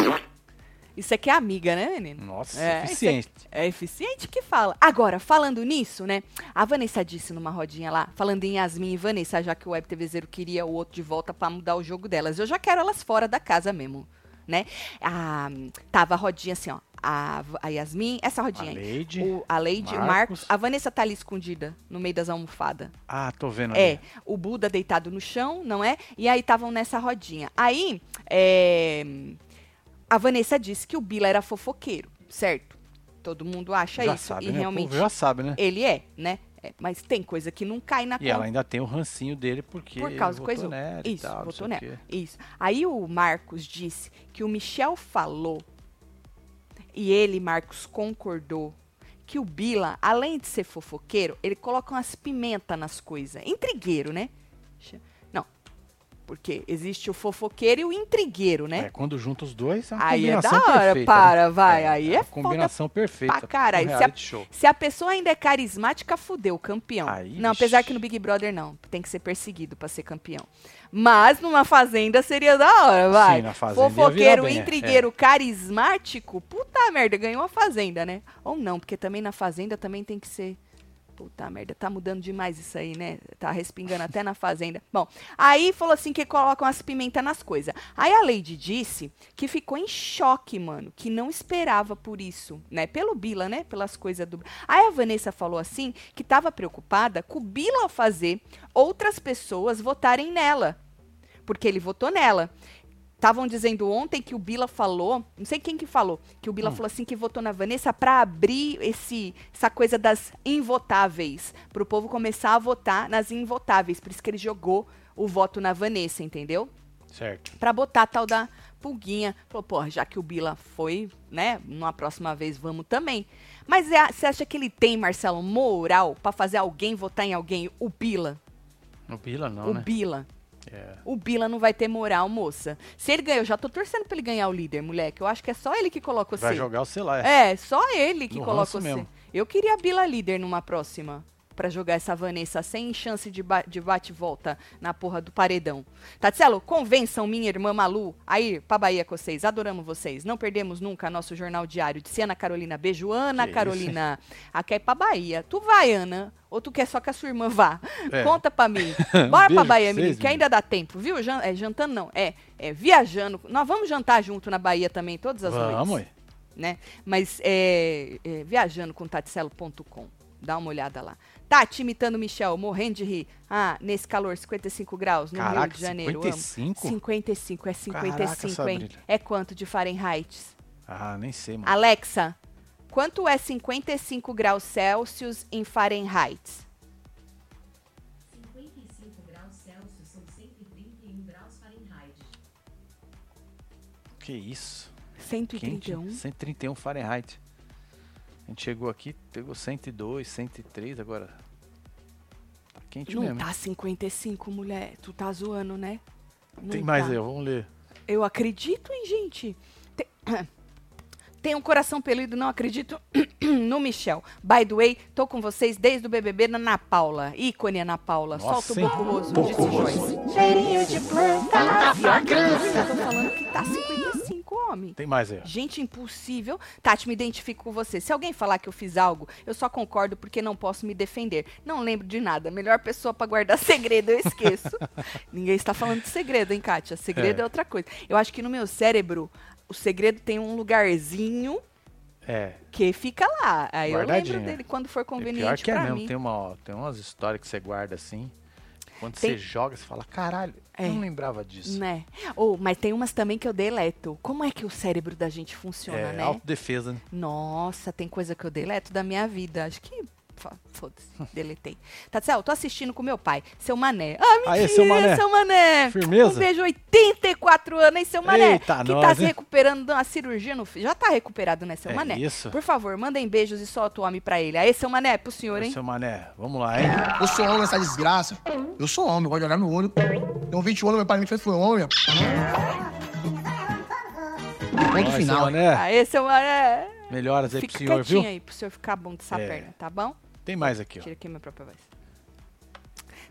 Speaker 1: Isso aqui é amiga, né, menino?
Speaker 2: Nossa,
Speaker 1: É,
Speaker 2: eficiente.
Speaker 1: É eficiente que fala. Agora, falando nisso, né? A Vanessa disse numa rodinha lá, falando em Yasmin e Vanessa, já que o Web TV Zero queria o outro de volta pra mudar o jogo delas. Eu já quero elas fora da casa mesmo, né? Ah, tava a rodinha assim, ó. A, a Yasmin, essa rodinha
Speaker 2: A
Speaker 1: aí.
Speaker 2: Leide,
Speaker 1: O, a o
Speaker 2: Marcos.
Speaker 1: Marcos. A Vanessa tá ali escondida no meio das almofadas.
Speaker 2: Ah, tô vendo
Speaker 1: É,
Speaker 2: ali.
Speaker 1: o Buda deitado no chão, não é? E aí estavam nessa rodinha. Aí, é, a Vanessa disse que o Bila era fofoqueiro, certo? Todo mundo acha
Speaker 2: já
Speaker 1: isso.
Speaker 2: sabe,
Speaker 1: e
Speaker 2: né? O
Speaker 1: realmente
Speaker 2: já sabe, né?
Speaker 1: ele é, né? É, mas tem coisa que não cai na
Speaker 2: E ela
Speaker 1: conta.
Speaker 2: ainda tem o rancinho dele porque
Speaker 1: Por causa do
Speaker 2: votou
Speaker 1: coisa.
Speaker 2: nela
Speaker 1: Isso,
Speaker 2: tal,
Speaker 1: votou nela. Isso. Aí o Marcos disse que o Michel falou e ele, Marcos, concordou que o Bila, além de ser fofoqueiro, ele coloca umas pimentas nas coisas. Intrigueiro, né? Porque existe o fofoqueiro e o intrigueiro, né?
Speaker 2: É, quando junta os dois, é uma
Speaker 1: Aí é da
Speaker 2: combinação
Speaker 1: hora,
Speaker 2: perfeita.
Speaker 1: para,
Speaker 2: né?
Speaker 1: vai, aí é
Speaker 2: uma combinação perfeita.
Speaker 1: pra caralho.
Speaker 2: Um
Speaker 1: Se a-
Speaker 2: show.
Speaker 1: Se a pessoa ainda é carismática, fudeu, campeão.
Speaker 2: Aí,
Speaker 1: não, apesar
Speaker 2: vixe.
Speaker 1: que no Big Brother não, tem que ser perseguido pra ser campeão. Mas numa fazenda seria da hora, vai.
Speaker 2: Sim, na fazenda
Speaker 1: Fofoqueiro,
Speaker 2: bem, é.
Speaker 1: intrigueiro, carismático, puta merda, ganhou a fazenda, né? Ou não, porque também na fazenda também tem que ser Puta merda, tá mudando demais isso aí, né? Tá respingando até na fazenda. [LAUGHS] Bom, aí falou assim que colocam as pimentas nas coisas. Aí a Lady disse que ficou em choque, mano, que não esperava por isso, né? Pelo Bila, né? Pelas coisas do. Aí a Vanessa falou assim que tava preocupada com o Bila fazer outras pessoas votarem nela. Porque ele votou nela. Estavam dizendo ontem que o Bila falou, não sei quem que falou, que o Bila
Speaker 2: Hum.
Speaker 1: falou assim que votou na Vanessa para abrir esse essa coisa das invotáveis, para o povo começar a votar nas invotáveis, por isso que ele jogou o voto na Vanessa, entendeu?
Speaker 2: Certo.
Speaker 1: Pra botar a tal da pulguinha. Falou, pô, já que o Bila foi, né? Numa próxima vez vamos também. Mas é- você acha que ele tem, Marcelo, moral pra fazer alguém votar em alguém? O Bila.
Speaker 2: O Bila não,
Speaker 1: o
Speaker 2: né?
Speaker 1: Bila.
Speaker 2: É.
Speaker 1: O Bila não vai ter moral, moça. Se ele ganhar, eu já tô torcendo pra ele ganhar o líder, moleque. Eu acho que é só ele que coloca você.
Speaker 2: Vai jogar o celular. É.
Speaker 1: É, só ele que
Speaker 2: No
Speaker 1: coloca você.
Speaker 2: mesmo.
Speaker 1: Eu queria a Bila líder numa próxima. Pra jogar essa Vanessa sem chance de, ba- de bate-volta na porra do paredão. Tatselo, convençam minha irmã Malu a ir pra Bahia com vocês. Adoramos vocês. Não perdemos nunca nosso jornal diário. Disse Ana Carolina. Beijo, Ana
Speaker 2: Que isso,
Speaker 1: Carolina. A quer ir pra Bahia. Tu vai, Ana? Ou tu quer só que a sua irmã vá?
Speaker 2: É.
Speaker 1: Conta pra mim. [LAUGHS] Bora pra Bahia,
Speaker 2: pra
Speaker 1: menino, que ainda dá tempo, viu? Jan- é, jantando não, é, é viajando. Nós vamos jantar junto na Bahia também, todas as noites
Speaker 2: Vamos, ué.
Speaker 1: né? Mas é, é, viajando com taticelo.com. Dá uma olhada lá. Tati imitando o Michel, morrendo de rir. Ah, nesse calor, 55 graus, no Rio
Speaker 2: Caraca,
Speaker 1: de Janeiro. amo.
Speaker 2: 55?
Speaker 1: 55, é 55, hein?
Speaker 2: Sabrina.
Speaker 1: É quanto de Fahrenheit?
Speaker 2: Ah, nem sei, mano.
Speaker 1: Alexa, quanto é 55 graus Celsius em Fahrenheit?
Speaker 5: 55 graus Celsius são 131 graus Fahrenheit.
Speaker 2: Que isso?
Speaker 1: 131?
Speaker 2: Quente. 131 Fahrenheit. A gente chegou aqui, pegou 102, 103, agora. Tá quente
Speaker 1: Não
Speaker 2: mesmo.
Speaker 1: tá 55, mulher. Tu tá zoando, né?
Speaker 2: Tem
Speaker 1: Não
Speaker 2: mais
Speaker 1: tá.
Speaker 2: aí, vamos ler.
Speaker 1: Eu acredito em gente. Tem, [COUGHS] tem um coração peludo, não acredito [COUGHS] no Michel. By the way, tô com vocês desde o BBB na Ana Paula. Ícone Ana Paula.
Speaker 2: Nossa,
Speaker 1: Solta o boco roso, disse Joyce. Cheirinho de planta. Eu tô falando que tá 55, homem.
Speaker 2: Tem mais aí.
Speaker 1: Gente impossível. Tati, me identifico com você. Se alguém falar que eu fiz algo, eu só concordo porque não posso me defender. Não lembro de nada. Melhor pessoa pra guardar [LAUGHS] segredo, eu esqueço. [LAUGHS] Ninguém está falando de segredo, hein, Kátia? Segredo é.
Speaker 2: É.
Speaker 1: outra coisa. Eu acho que no meu cérebro, o segredo tem um lugarzinho
Speaker 2: É.
Speaker 1: que fica lá. Aí eu lembro dele quando for
Speaker 2: É pior
Speaker 1: conveniente
Speaker 2: que é mesmo.
Speaker 1: mim.
Speaker 2: Tem, uma, tem umas histórias que você guarda assim. Quando
Speaker 1: Tem-
Speaker 2: você joga, você fala, caralho,
Speaker 1: É.
Speaker 2: eu não lembrava disso.
Speaker 1: Né? Ou, mas tem umas também que eu deleto. Como é que o cérebro da gente funciona,
Speaker 2: é,
Speaker 1: né?
Speaker 2: autodefesa, né?
Speaker 1: Nossa, tem coisa que eu deleto da minha vida. Acho que. Foda-se, [LAUGHS] deletei. Tatsel, tô assistindo com meu pai, seu Mané. Ah, mentira,
Speaker 2: Aê, seu Mané.
Speaker 1: seu Mané.
Speaker 2: Firmeza?
Speaker 1: Um beijo, 84 anos, hein, seu Mané?
Speaker 2: Eita,
Speaker 1: que tá
Speaker 2: nós,
Speaker 1: se
Speaker 2: hein?
Speaker 1: recuperando de uma cirurgia no filho. Já tá recuperado, né, seu
Speaker 2: É
Speaker 1: Mané?
Speaker 2: isso.
Speaker 1: Por favor, mandem beijos e solta o homem pra ele. Aê, seu Mané, pro senhor, hein?
Speaker 2: Seu mané, vamos lá, hein?
Speaker 6: Eu sou homem, essa desgraça. Eu sou homem, eu gosto de olhar no olho. Tenho 21 anos, meu pai me fez foi homem. Ponto
Speaker 2: Vai, seu
Speaker 6: final.
Speaker 2: mané.
Speaker 1: Aê, seu Mané.
Speaker 2: Melhoras aí
Speaker 1: Fica
Speaker 2: pro senhor,
Speaker 1: quietinho
Speaker 2: viu?
Speaker 1: aí, pro senhor ficar bom dessa
Speaker 2: É.
Speaker 1: perna, tá bom?
Speaker 2: Tem mais aqui, ó.
Speaker 1: Tira aqui minha própria voz.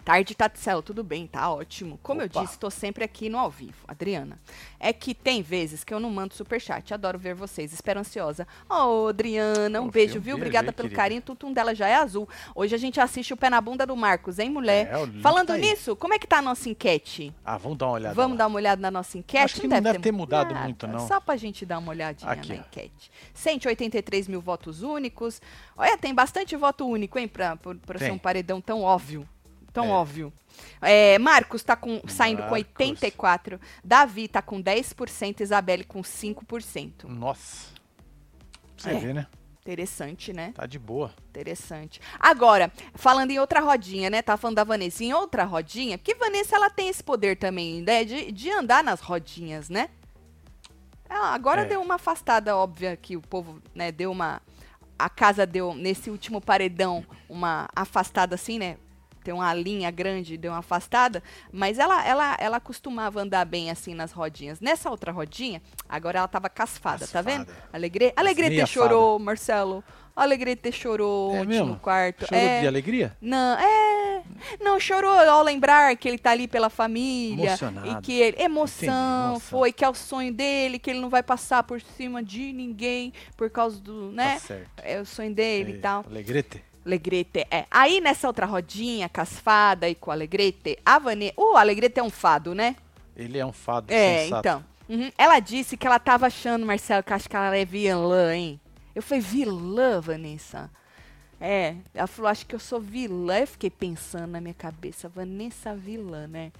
Speaker 1: Tarde, Tatselo, tudo bem, tá ótimo. Como
Speaker 2: Opa.
Speaker 1: eu disse, tô sempre aqui no ao vivo. Adriana. É que tem vezes que eu não mando superchat. Adoro ver vocês. Espero ansiosa. Ô, Adriana, um beijo, viu? Obrigada pelo carinho. Tutum dela já é azul. Hoje a gente assiste o pé na bunda do Marcos, hein, mulher?
Speaker 2: É,
Speaker 1: Falando
Speaker 2: tá
Speaker 1: nisso, como é que tá a nossa enquete?
Speaker 2: Ah, vamos dar uma olhada.
Speaker 1: Vamos
Speaker 2: lá.
Speaker 1: dar uma olhada na nossa enquete?
Speaker 2: Acho que não deve ter mudado muito, não.
Speaker 1: Só pra gente dar uma olhadinha
Speaker 2: Aqui,
Speaker 1: na enquete. 183 mil votos únicos. Olha, tem bastante voto único, hein, pra, pra, pra ser um paredão tão óbvio. Tão
Speaker 2: É.
Speaker 1: óbvio. É, Marcos tá com, saindo com
Speaker 2: Marcos.
Speaker 1: 84. Davi tá com 10%. Isabelle com 5%.
Speaker 2: Nossa. Pra Você
Speaker 1: É.
Speaker 2: vê, né?
Speaker 1: Interessante, né?
Speaker 2: Tá de boa.
Speaker 1: Interessante. Agora, falando em outra rodinha, né? Tá falando da Vanessa. Em outra rodinha, que Vanessa ela tem esse poder também, né? De, de andar nas rodinhas, né? Ela agora
Speaker 2: É.
Speaker 1: deu uma afastada, óbvia, que o povo, né, deu uma. A casa deu, nesse último paredão, uma afastada assim, né? Tem uma linha grande, deu uma afastada, mas ela, ela, ela costumava andar bem assim nas rodinhas. Nessa outra rodinha, agora ela tava casfada, tá vendo?
Speaker 2: Casfada.
Speaker 1: Alegre, Alegre
Speaker 2: meia
Speaker 1: te chorou, Marcelo. Alegre te chorou
Speaker 2: É
Speaker 1: ontem
Speaker 2: mesmo?
Speaker 1: no quarto.
Speaker 2: Chorou
Speaker 1: é,
Speaker 2: de alegria?
Speaker 1: não, é. Não, chorou ao lembrar que ele tá ali pela família.
Speaker 2: Emocionado.
Speaker 1: E que ele. Emoção,
Speaker 2: Entendi,
Speaker 1: foi, que é o sonho dele, que ele não vai passar por cima de ninguém por causa do. né?
Speaker 2: Tá certo.
Speaker 1: É o sonho dele e tal.
Speaker 2: Alegrete.
Speaker 1: Alegrete, é. Aí nessa outra rodinha, casfada e com o Alegrete, a Vanessa. O Alegrete é um fado, né?
Speaker 2: Ele é um fado
Speaker 1: É,
Speaker 2: sensato.
Speaker 1: então. Uhum. Ela disse que ela tava achando, Marcelo, que acho que ela é vilã, hein? Eu falei, vilã, Vanessa? É, ela falou, acho que eu sou vilã. Eu fiquei pensando na minha cabeça, Vanessa vilã, né?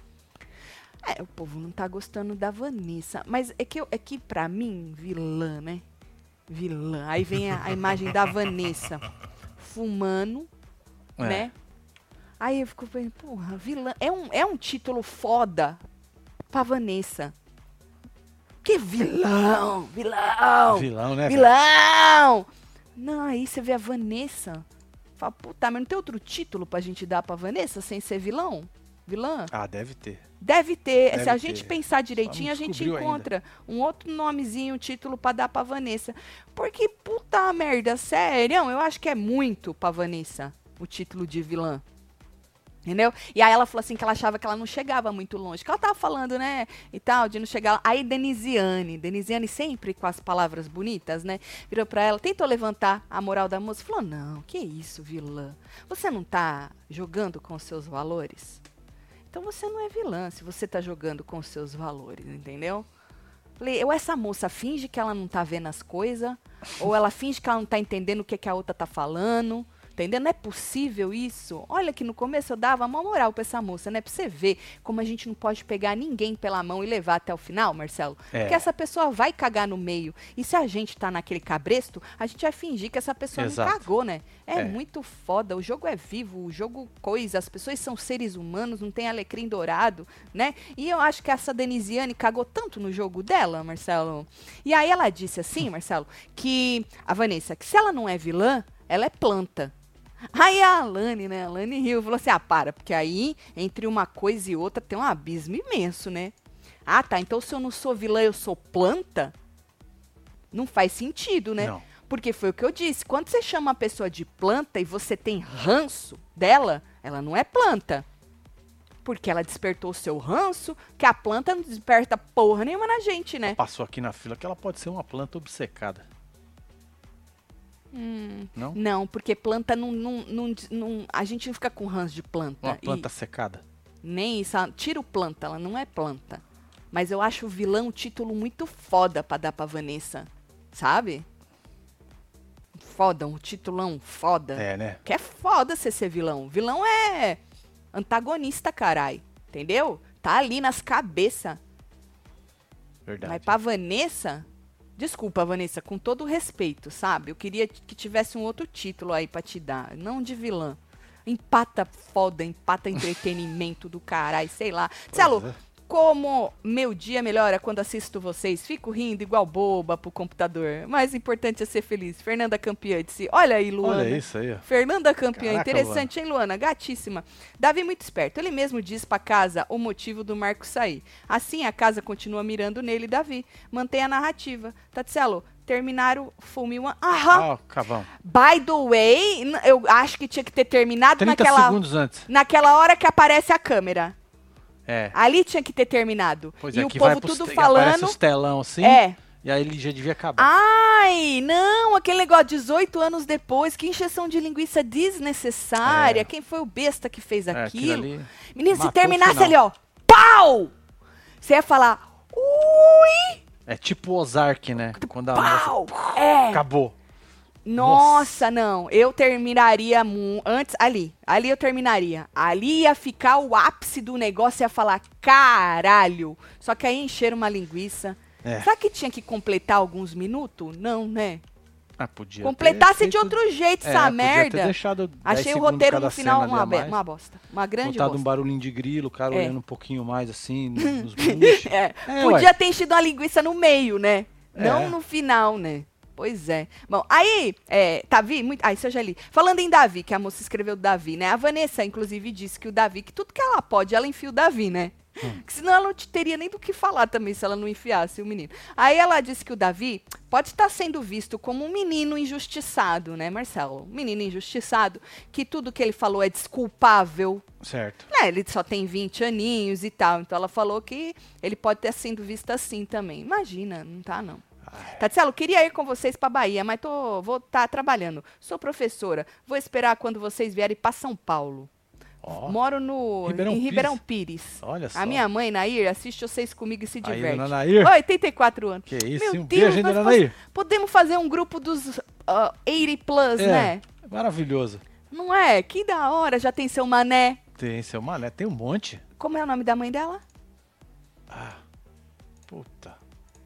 Speaker 1: É, o povo não tá gostando da Vanessa. Mas é que, eu- é que pra mim, vilã, né? Vilã. Aí vem a, a imagem da Vanessa fumando,
Speaker 2: É.
Speaker 1: né? Aí eu fico pensando, porra, vilã. É um, é um título foda pra Vanessa. Que vilão! Vilão!
Speaker 2: Vilão, né?
Speaker 1: Vilão! Não, aí você vê a Vanessa. Fala, puta, mas não tem outro título pra gente dar pra Vanessa sem ser vilão? Vilã?
Speaker 2: Ah, deve ter.
Speaker 1: Deve ter.
Speaker 2: Deve
Speaker 1: Se a
Speaker 2: ter.
Speaker 1: gente pensar direitinho, a gente
Speaker 2: descobriu ainda.
Speaker 1: encontra um outro nomezinho, um título pra dar pra Vanessa. Porque, puta merda, sério, eu acho que é muito pra Vanessa o título de vilã. Entendeu? E aí ela falou assim que ela achava que ela não chegava muito longe. Que ela tava falando, né? E tal, de não chegar lá. Aí Denisiane, Denisiane sempre com as palavras bonitas, né? Virou pra ela, tentou levantar a moral da moça. Falou: Não, que isso, vilã? Você não tá jogando com os seus valores? Então você não é vilã se você tá jogando com os seus valores, entendeu? Falei, ou essa moça finge que ela não tá vendo as coisas, ou ela finge que ela não tá entendendo o que, que a outra tá falando. Entendeu? Não é possível isso. Olha que no começo eu dava uma moral pra essa moça, né? Pra você ver como a gente não pode pegar ninguém pela mão e levar até o final, Marcelo.
Speaker 2: É.
Speaker 1: Porque essa pessoa vai cagar no meio. E se a gente tá naquele cabresto, a gente vai fingir que essa pessoa
Speaker 2: Exato.
Speaker 1: não cagou, né? É,
Speaker 2: É.
Speaker 1: muito foda. O jogo é vivo, o jogo coisa. As pessoas são seres humanos, não tem alecrim dourado, né? E eu acho que essa Denisiane cagou tanto no jogo dela, Marcelo. E aí ela disse assim, Marcelo, que a Vanessa, que se ela não é vilã, ela é planta. Aí a Alane, né? A Alane riu falou assim: ah, para, porque aí entre uma coisa e outra tem um abismo imenso, né? Ah, tá. Então se eu não sou vilã, eu sou planta? Não faz sentido, né?
Speaker 2: Não.
Speaker 1: Porque foi o que eu disse. Quando você chama uma pessoa de planta e você tem ranço dela, ela não é planta. Porque ela despertou o seu ranço, que a planta não desperta porra nenhuma na gente, né?
Speaker 2: Passou aqui na fila que ela pode ser uma planta obcecada. Não?
Speaker 1: Não, porque planta não, não, não, não- A gente não fica com ranço de planta.
Speaker 2: Uma
Speaker 1: E-
Speaker 2: planta secada.
Speaker 1: Nem isso. Tira o planta, ela não é planta. Mas eu acho o vilão um título muito foda pra dar pra Vanessa. Sabe? Foda, um titulão foda.
Speaker 2: É, né?
Speaker 1: Que é foda você ser vilão. Vilão é antagonista, carai. Entendeu? Tá ali nas cabeças.
Speaker 2: Verdade.
Speaker 1: Mas pra Vanessa. Desculpa, Vanessa, com todo o respeito, sabe? Eu queria que tivesse um outro título aí pra te dar. Não de vilã. Empata foda, empata [LAUGHS] entretenimento do caralho, sei lá. Celo,
Speaker 2: é.
Speaker 1: Como meu dia melhora quando assisto vocês, fico rindo igual boba pro computador. Mais importante é ser feliz. Fernanda Campeã disse: Olha aí, Luana.
Speaker 2: Olha isso aí, ó.
Speaker 1: Fernanda Campeã,
Speaker 2: Caraca,
Speaker 1: interessante, hein, Luana? Gatíssima. Davi muito esperto. Ele mesmo diz pra casa o motivo do Marco sair. Assim, a casa continua mirando nele, Davi. Mantém a narrativa. Tatselo, terminaram Full Me One. Aham.
Speaker 2: Cavão.
Speaker 1: By the way, eu acho que tinha que ter terminado
Speaker 2: 30
Speaker 1: naquela,
Speaker 2: segundos antes.
Speaker 1: naquela hora que aparece a câmera.
Speaker 2: É.
Speaker 1: Ali tinha que ter terminado.
Speaker 2: Pois
Speaker 1: e
Speaker 2: é,
Speaker 1: o povo tudo
Speaker 2: te-
Speaker 1: falando.
Speaker 2: os telão assim.
Speaker 1: É.
Speaker 2: E aí ele já devia acabar.
Speaker 1: Ai, não, aquele negócio 18 anos depois, que encheção de linguiça desnecessária.
Speaker 2: É.
Speaker 1: Quem foi o besta que fez
Speaker 2: É, aquilo ali
Speaker 1: Menino, se terminasse ali, ó, pau! Você ia falar, ui,
Speaker 2: É tipo Ozark, né? Quando a moça
Speaker 1: pau! É,
Speaker 2: acabou.
Speaker 1: Nossa, não, eu terminaria antes, ali, ali eu terminaria. Ali ia ficar o ápice do negócio, ia falar, caralho. Só que aí encheram uma linguiça.
Speaker 2: É.
Speaker 1: Será que tinha que completar alguns minutos? Não, né?
Speaker 2: Ah, podia
Speaker 1: Completasse
Speaker 2: ter
Speaker 1: de
Speaker 2: feito-
Speaker 1: outro jeito
Speaker 2: É,
Speaker 1: essa merda.
Speaker 2: Ter deixado 10
Speaker 1: Achei o roteiro no final uma,
Speaker 2: mais.
Speaker 1: uma bosta. Uma grande
Speaker 2: Botado um
Speaker 1: bosta.
Speaker 2: barulhinho de grilo, o cara
Speaker 1: É.
Speaker 2: olhando um pouquinho mais assim, [LAUGHS] nos buchos.
Speaker 1: É,
Speaker 2: É,
Speaker 1: podia
Speaker 2: ué.
Speaker 1: ter enchido uma linguiça no meio, né? Não
Speaker 2: É.
Speaker 1: no final, né? Pois é. Bom, aí, é, Davi, muito. Ah, isso eu já li. Falando em Davi, que a moça escreveu Davi, né? A Vanessa, inclusive, disse que o Davi, que tudo que ela pode, ela enfia o Davi, né?
Speaker 2: Hum.
Speaker 1: Que senão ela não te- teria nem do que falar também se ela não enfiasse o menino. Aí ela disse que o Davi pode estar sendo visto como um menino injustiçado, né, Marcelo? Um menino injustiçado, que tudo que ele falou é desculpável,
Speaker 2: Certo.
Speaker 1: né, ele só tem 20 aninhos e tal. Então ela falou que ele pode ter sido visto assim também. Imagina, não tá não. Tatselo, queria ir com vocês pra Bahia, mas tô, vou estar trabalhando. Sou professora. Vou esperar quando vocês vierem pra São Paulo.
Speaker 2: Ó,
Speaker 1: Moro no
Speaker 2: Ribeirão
Speaker 1: em
Speaker 2: Pires.
Speaker 1: Ribeirão Pires.
Speaker 2: olha só.
Speaker 1: A minha mãe, Nair, assiste vocês comigo e se
Speaker 2: Aí,
Speaker 1: diverte.
Speaker 2: dona Nair.
Speaker 1: 84 anos.
Speaker 2: Que isso,
Speaker 1: Meu
Speaker 2: um
Speaker 1: Deus,
Speaker 2: beijo, hein, dona Nair.
Speaker 1: Podemos fazer um grupo dos ah, 80 plus,
Speaker 2: É,
Speaker 1: né?
Speaker 2: maravilhoso.
Speaker 1: Não é? Que da hora. Já tem seu mané.
Speaker 2: Tem seu mané, tem um monte.
Speaker 1: Como é o nome da mãe dela?
Speaker 2: Puta.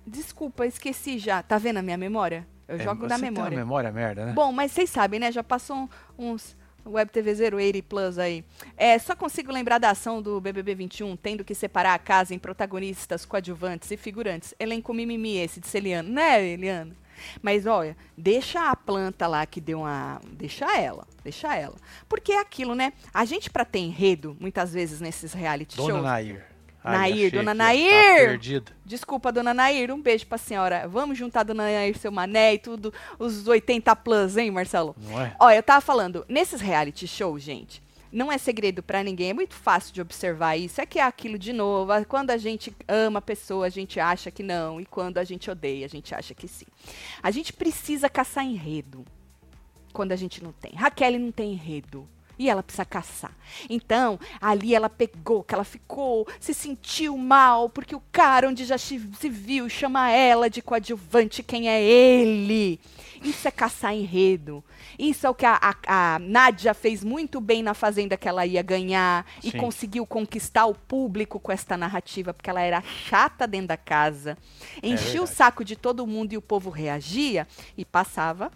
Speaker 1: Desculpa, esqueci já. Tá vendo a minha memória? Eu
Speaker 2: É,
Speaker 1: jogo da
Speaker 2: tem uma
Speaker 1: memória.
Speaker 2: memória merda, né?
Speaker 1: Bom, mas vocês sabem, né? Já passou uns, Web TV 080 Plus aí. É, só consigo lembrar da ação do BBB 21, tendo que separar a casa em protagonistas, coadjuvantes e figurantes. Elenco mimimi esse de Celiano, né, Eliana? Mas olha, deixa a planta lá que deu uma. Deixa ela, deixa ela. Porque é aquilo, né? A gente, pra ter enredo, muitas vezes nesses reality
Speaker 2: Dona
Speaker 1: shows.
Speaker 2: Nair.
Speaker 1: Nair,
Speaker 2: achei
Speaker 1: dona
Speaker 2: ó,
Speaker 1: Nair!
Speaker 2: Tá perdida.
Speaker 1: Desculpa, dona Nair, um beijo pra senhora. Vamos juntar dona Nair, seu mané e tudo, os 80 plus, hein, Marcelo?
Speaker 2: Não é?
Speaker 1: Olha, eu tava falando, nesses reality shows, gente, não é segredo pra ninguém, é muito fácil de observar isso. É que é aquilo de novo, ah, quando a gente ama a pessoa, a gente acha que não, e quando a gente odeia, a gente acha que sim. A gente precisa caçar enredo quando a gente não tem. Raquel não tem enredo. E ela precisa caçar. Então, ali ela pegou, que ela ficou, se sentiu mal, porque o cara onde já se viu chama ela de coadjuvante, quem é ele? Isso é caçar enredo. Isso é o que a, a, a Nádia fez muito bem na Fazenda que ela ia ganhar e
Speaker 2: Sim.
Speaker 1: conseguiu conquistar o público com esta narrativa, porque ela era chata dentro da casa, enchia o
Speaker 2: verdade.
Speaker 1: saco de todo mundo e o povo reagia e passava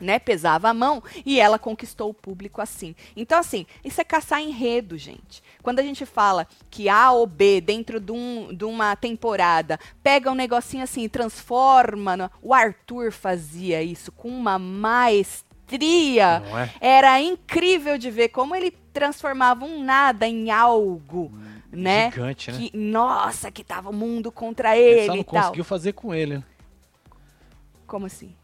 Speaker 1: né, pesava a mão e ela conquistou o público assim. Então, assim, isso é caçar enredo, gente. Quando a gente fala que A ou B, dentro de, um- de uma temporada, pega um negocinho assim e transforma. no- O Arthur fazia isso com uma maestria.
Speaker 2: É?
Speaker 1: Era incrível de ver como ele transformava um nada em algo, né?
Speaker 2: Gigante, né?
Speaker 1: Que, nossa, que tava o mundo contra
Speaker 2: Ele
Speaker 1: ele
Speaker 2: só não conseguiu fazer com ele, né?
Speaker 1: Como assim?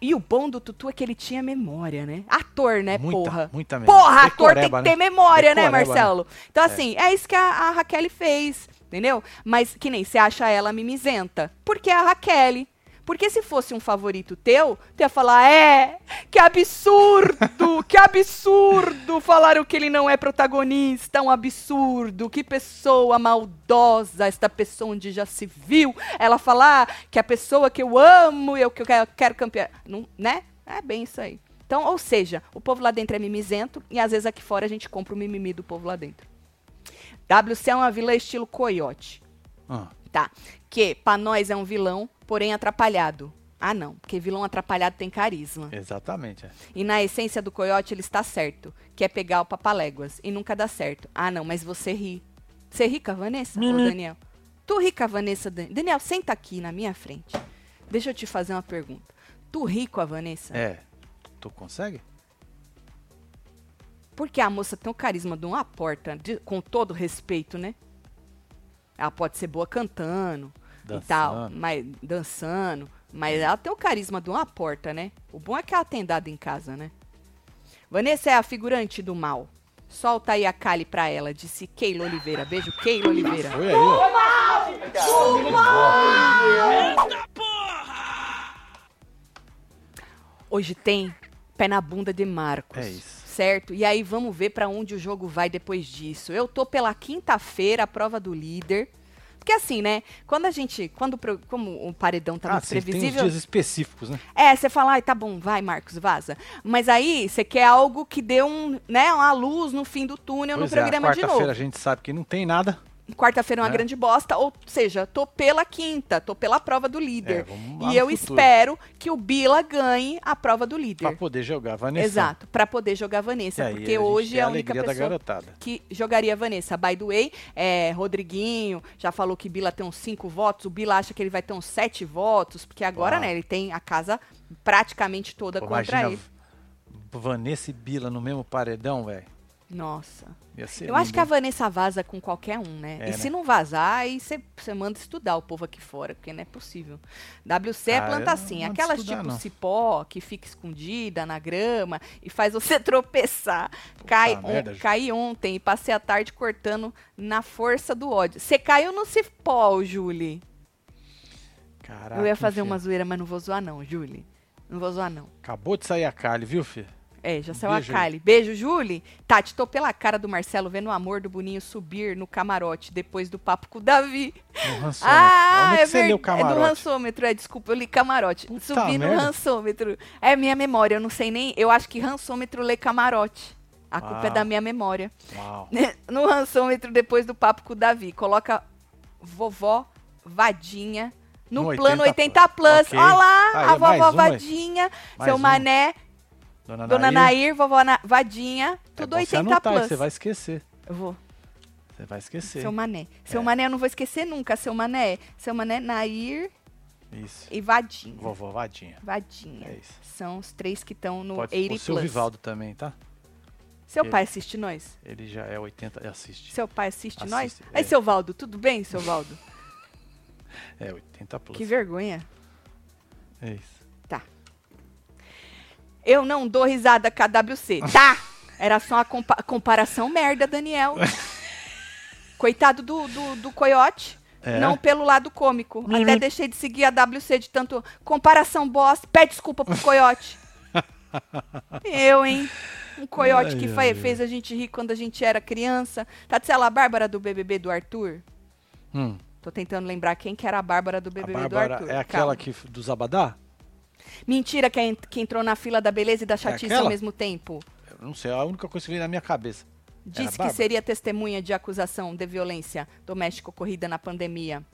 Speaker 1: E o bom do Tutu é que ele tinha memória, né? Ator, né,
Speaker 2: Muita,
Speaker 1: porra?
Speaker 2: muita memória.
Speaker 1: Porra, ator tem que
Speaker 2: Decoreba,
Speaker 1: ter
Speaker 2: né?
Speaker 1: memória, né,
Speaker 2: Decoreba,
Speaker 1: Marcelo? Então, assim, é, isso que a, a Raquel fez, entendeu? Mas que nem você acha ela mimizenta. Porque é a Raquel. Porque se fosse um favorito teu, tu ia falar, é, que absurdo, que absurdo, falaram que ele não é protagonista, um absurdo, que pessoa maldosa, esta pessoa onde já se viu, ela falar que a pessoa que eu amo, eu que eu quero, quero não, né? É bem isso aí. Então, ou seja, o povo lá dentro é mimizento e às vezes aqui fora a gente compra o mimimi do povo lá dentro. WC é uma vilã estilo coiote.
Speaker 2: Ah,
Speaker 1: Tá. Que pra nós é um vilão, porém atrapalhado. Ah, não. Porque vilão atrapalhado tem carisma.
Speaker 2: exatamente. é.
Speaker 1: E na essência do coiote ele está certo. Que é pegar o papaléguas. E nunca dá certo. Ah, não, mas você ri. Você ri com a Vanessa, ô Daniel? Tu ri com a Vanessa, Dan- Daniel, senta aqui na minha frente. Deixa eu te fazer uma pergunta. Tu ri com a Vanessa?
Speaker 2: É. Tu consegue?
Speaker 1: Porque a moça tem o carisma de uma porta, de- com todo respeito, né? Ela pode ser boa cantando e tal,
Speaker 2: Dançando.
Speaker 1: mas dançando, mas ela tem o carisma de uma porta, né? O bom é que ela tem dado em casa, né? Vanessa é a figurante do mal. Solta aí a Kali pra ela, disse Keila Oliveira. Beijo, Keila Oliveira.
Speaker 2: Foi aí, ó.
Speaker 1: Hoje tem pé na bunda de Marcos.
Speaker 2: É isso.
Speaker 1: Certo? E aí vamos ver pra onde o jogo vai depois disso. Eu tô pela quinta-feira, a prova do líder. Porque assim, né? Quando a gente. Quando, como o paredão tá
Speaker 2: Ah,
Speaker 1: muito
Speaker 2: sim, tem
Speaker 1: previsível.
Speaker 2: dias específicos, né?
Speaker 1: É, você fala, ai, tá bom, vai, Marcos, vaza. Mas aí você quer algo que dê um, né, uma luz no fim do túnel
Speaker 2: Pois
Speaker 1: no
Speaker 2: é,
Speaker 1: programa de
Speaker 2: quarta-feira
Speaker 1: novo.
Speaker 2: a gente sabe que não tem nada.
Speaker 1: Quarta-feira é uma
Speaker 2: né?
Speaker 1: grande bosta, ou seja, tô pela quinta, tô pela prova do líder.
Speaker 2: É,
Speaker 1: e eu
Speaker 2: futuro.
Speaker 1: espero que o Bila ganhe a prova do líder.
Speaker 2: Pra poder jogar, Vanessa.
Speaker 1: Exato, pra poder jogar
Speaker 2: E
Speaker 1: Vanessa,
Speaker 2: aí,
Speaker 1: porque
Speaker 2: a
Speaker 1: hoje é a
Speaker 2: a
Speaker 1: única pessoa que jogaria a Vanessa. By the way, é, Rodriguinho já falou que Bila tem uns cinco votos, o Bila acha que ele vai ter uns sete votos, porque agora, né, ele tem a casa praticamente toda
Speaker 2: Pô,
Speaker 1: contra ele.
Speaker 2: Vanessa e Bila no mesmo paredão, velho.
Speaker 1: Nossa. Eu acho
Speaker 2: lindo,
Speaker 1: que a? Vanessa vaza com qualquer um, né?
Speaker 2: É,
Speaker 1: e
Speaker 2: né?
Speaker 1: se não vazar, aí você manda estudar o povo aqui fora, porque não é possível. WC é
Speaker 2: Ah, eu
Speaker 1: planta assim, aquelas
Speaker 2: estudar,
Speaker 1: tipo
Speaker 2: não.
Speaker 1: cipó que fica escondida na grama e faz você [LAUGHS] tropeçar. Cai,
Speaker 2: merda,
Speaker 1: caí ontem e passei a tarde cortando na força do ódio. Você caiu no cipó, Julie.
Speaker 2: Caraca,
Speaker 1: Eu ia fazer
Speaker 2: enfim.
Speaker 1: uma zoeira, mas não vou zoar não, Julie. Não vou zoar não.
Speaker 2: Acabou de sair a Kali, viu, filho?
Speaker 1: É, já saiu
Speaker 2: Beijo
Speaker 1: a. Kali. Beijo, Julie. Tati, tô pela cara do Marcelo vendo o amor do Boninho subir no camarote depois do papo com o Davi.
Speaker 2: No [LAUGHS] rançômetro.
Speaker 1: Ah,
Speaker 2: Onde
Speaker 1: é verdade. É do rançômetro, é, desculpa, eu li camarote.
Speaker 2: Puta
Speaker 1: Subir no rançômetro. É minha memória, eu não sei nem. Eu acho que rançômetro lê camarote. A culpa é
Speaker 2: Uau.
Speaker 1: da minha memória.
Speaker 2: Uau. [LAUGHS]
Speaker 1: no rançômetro, depois do papo com o Davi, coloca vovó Vadinha no
Speaker 2: No
Speaker 1: plano
Speaker 2: 80
Speaker 1: 80 plus.
Speaker 2: Ok.
Speaker 1: Olha lá,
Speaker 2: Aí,
Speaker 1: a vovó. Vadinha, seu mané.
Speaker 2: Dona,
Speaker 1: Dona
Speaker 2: Nair.
Speaker 1: Nair, vovó Na- Vadinha,
Speaker 2: É
Speaker 1: tudo
Speaker 2: você
Speaker 1: 80
Speaker 2: anotar,
Speaker 1: plus.
Speaker 2: Você vai esquecer.
Speaker 1: Eu vou.
Speaker 2: Você vai esquecer.
Speaker 1: Seu Mané. Seu
Speaker 2: É.
Speaker 1: Mané eu não vou esquecer nunca. Seu Mané. Seu Mané, Nair
Speaker 2: Isso.
Speaker 1: e Vadinha.
Speaker 2: Vovó Vadinha.
Speaker 1: Vadinha.
Speaker 2: É isso.
Speaker 1: São os três que estão no
Speaker 2: Pode
Speaker 1: 80
Speaker 2: o seu
Speaker 1: plus.
Speaker 2: Vivaldo também, tá?
Speaker 1: Seu
Speaker 2: Ele-
Speaker 1: pai assiste nós?
Speaker 2: Ele já é 80 e assiste.
Speaker 1: Seu pai assiste,
Speaker 2: Assiste,
Speaker 1: nós?
Speaker 2: é.
Speaker 1: Aí, seu Valdo, tudo bem, seu Valdo? [LAUGHS]
Speaker 2: É 80 plus.
Speaker 1: que vergonha.
Speaker 2: É isso.
Speaker 1: Eu não dou risada KWC. Tá! Era só uma compa- comparação merda, Daniel. [LAUGHS] Coitado do, do, do coiote.
Speaker 2: É?
Speaker 1: Não pelo lado cômico. Até deixei de seguir a WC de tanto comparação bosta. Pede desculpa pro coiote. [LAUGHS] Eu, hein? Um coiote que
Speaker 2: Ai,
Speaker 1: fa-
Speaker 2: ai, ai.
Speaker 1: fez a gente rir quando a gente era criança. Tatiana a Bárbara do BBB do Arthur?
Speaker 2: Hum,
Speaker 1: Tô tentando lembrar quem que era a Bárbara do
Speaker 2: a
Speaker 1: BBB do
Speaker 2: Bárbara
Speaker 1: Arthur.
Speaker 2: é aquela
Speaker 1: Calma.
Speaker 2: que do Zabadá?
Speaker 1: Mentira que, en- que entrou na fila da beleza e da chatice ao
Speaker 2: É aquela?
Speaker 1: mesmo tempo.
Speaker 2: Eu não sei, é a única coisa que veio na minha cabeça.
Speaker 1: Disse que seria testemunha de acusação de violência doméstica ocorrida na pandemia.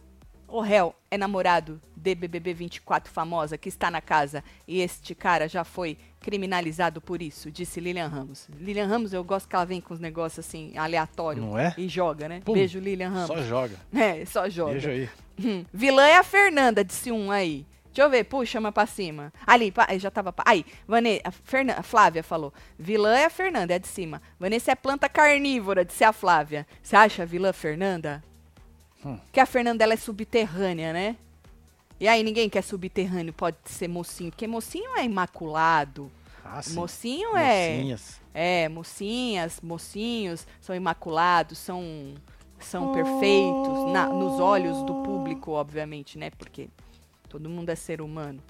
Speaker 1: O réu é namorado de BBB 24 famosa que está na casa e este cara já foi criminalizado por isso, disse Lilian Ramos. Lilian Ramos, eu gosto que ela vem com os negócios assim, aleatório.
Speaker 2: Não é?
Speaker 1: E joga, né?
Speaker 2: Pum,
Speaker 1: Beijo, Lilian Ramos.
Speaker 2: Só joga. [LAUGHS]
Speaker 1: É, só joga.
Speaker 2: Beijo aí.
Speaker 1: Hum, Vilã é a Fernanda, disse um aí. Deixa eu ver, puxa uma pra cima. Ali, pa- já tava. pa- Aí, Vane, a, Fernan- a Flávia falou. Vilã é a Fernanda, é de cima. Vanessa é planta carnívora, disse a Flávia. Você acha a vilã Fernanda?
Speaker 2: Hum.
Speaker 1: Que a Fernanda ela é subterrânea, né? E aí, ninguém que é subterrâneo pode ser mocinho, porque mocinho é imaculado.
Speaker 2: Ah, sim.
Speaker 1: Mocinho é.
Speaker 2: Mocinhas.
Speaker 1: É, mocinhas, mocinhos são imaculados, são são perfeitos na- nos olhos do público, obviamente, né? Porque todo mundo é ser humano.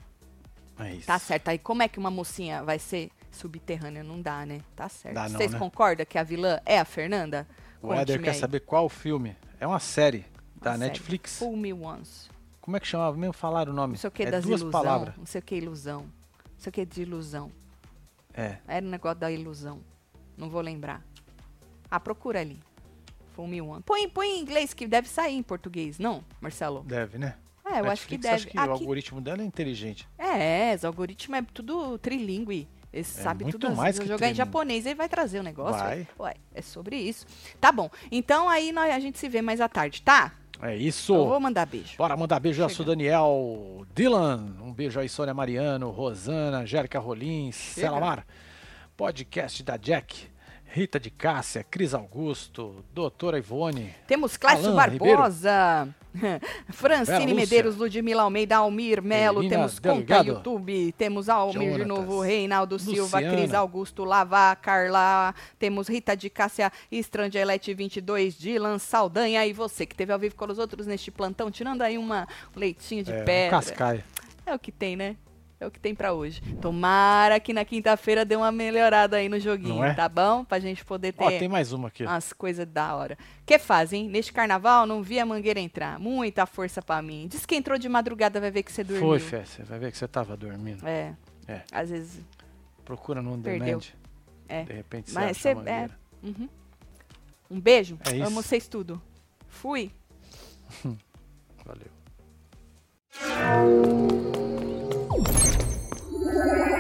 Speaker 2: É isso.
Speaker 1: Tá certo. Aí como é que uma mocinha vai ser subterrânea? Não dá, né? Tá certo.
Speaker 2: Dá não,
Speaker 1: Vocês
Speaker 2: né?
Speaker 1: concordam que a vilã é a Fernanda?
Speaker 2: O Éder
Speaker 1: Conte-me
Speaker 2: quer
Speaker 1: aí.
Speaker 2: saber qual filme. É uma série da
Speaker 1: Uma série.
Speaker 2: Netflix.
Speaker 1: Fool Me Once.
Speaker 2: Como é que chamava? Mesmo falaram o nome.
Speaker 1: Não sei o que
Speaker 2: é
Speaker 1: das
Speaker 2: duas
Speaker 1: ilusão.
Speaker 2: palavras.
Speaker 1: Não sei o que ilusão. Não sei o que de ilusão.
Speaker 2: É.
Speaker 1: Era um negócio da ilusão. Não vou lembrar. Ah, procura ali. Fool Me Once. Põe, põe em inglês que deve sair em português, não, Marcelo?
Speaker 2: Deve, né?
Speaker 1: É, eu acho que
Speaker 2: Netflix,
Speaker 1: deve.
Speaker 2: acho que o
Speaker 1: Aqui-
Speaker 2: algoritmo dela é inteligente.
Speaker 1: É, os algoritmos é tudo trilingue. Ele sabe
Speaker 2: muito
Speaker 1: tudo.
Speaker 2: mais
Speaker 1: Se
Speaker 2: que
Speaker 1: eu jogar em japonês, ele vai trazer o negócio.
Speaker 2: Vai.
Speaker 1: Ué, é sobre isso. Tá bom. Então aí nós, a gente se vê mais à tarde, tá?
Speaker 2: É isso.
Speaker 1: Eu vou mandar beijo.
Speaker 2: Bora mandar beijo a
Speaker 1: Chega.
Speaker 2: Daniel, Dylan, um beijo aí, Sônia Mariano, Rosana, Jérica Rolim, Selamar, podcast da Jack, Rita de Cássia, Cris Augusto, Doutora Ivone,
Speaker 1: Temos Cláudio Barbosa, [LAUGHS] Francine. Medeiros, Ludmila Almeida, Almir Melo,
Speaker 2: Elina
Speaker 1: temos
Speaker 2: Delgado.
Speaker 1: conta YouTube, temos Almir de
Speaker 2: Jonatas.
Speaker 1: novo, Reinaldo Silva,
Speaker 2: Luciana.
Speaker 1: Cris Augusto, Lava, Carla, temos Rita de Cássia, Estrangelete 22, Dylan Saldanha e você que teve ao vivo com os outros neste plantão, tirando aí uma, um leitinho de
Speaker 2: é, um
Speaker 1: pedra.
Speaker 2: Cascaia.
Speaker 1: É o que tem, né? É o que tem pra hoje. Tomara que na quinta-feira dê uma melhorada aí no joguinho,
Speaker 2: é?
Speaker 1: tá bom? Pra gente poder ter
Speaker 2: Ó, tem mais uma aqui.
Speaker 1: umas coisas da hora. Que fazem? Neste carnaval não vi a mangueira entrar. Muita força pra mim. Diz que entrou de madrugada, vai ver que você dormiu.
Speaker 2: Foi, Fé, você vai ver que você tava dormindo.
Speaker 1: É.
Speaker 2: É.
Speaker 1: Às vezes.
Speaker 2: Procura no demand.
Speaker 1: É.
Speaker 2: De repente você
Speaker 1: Mas
Speaker 2: acha a
Speaker 1: É. Uhum. Um beijo.
Speaker 2: É isso.
Speaker 1: Amo vocês tudo. Fui. [LAUGHS]
Speaker 2: Valeu. Thank [LAUGHS] you.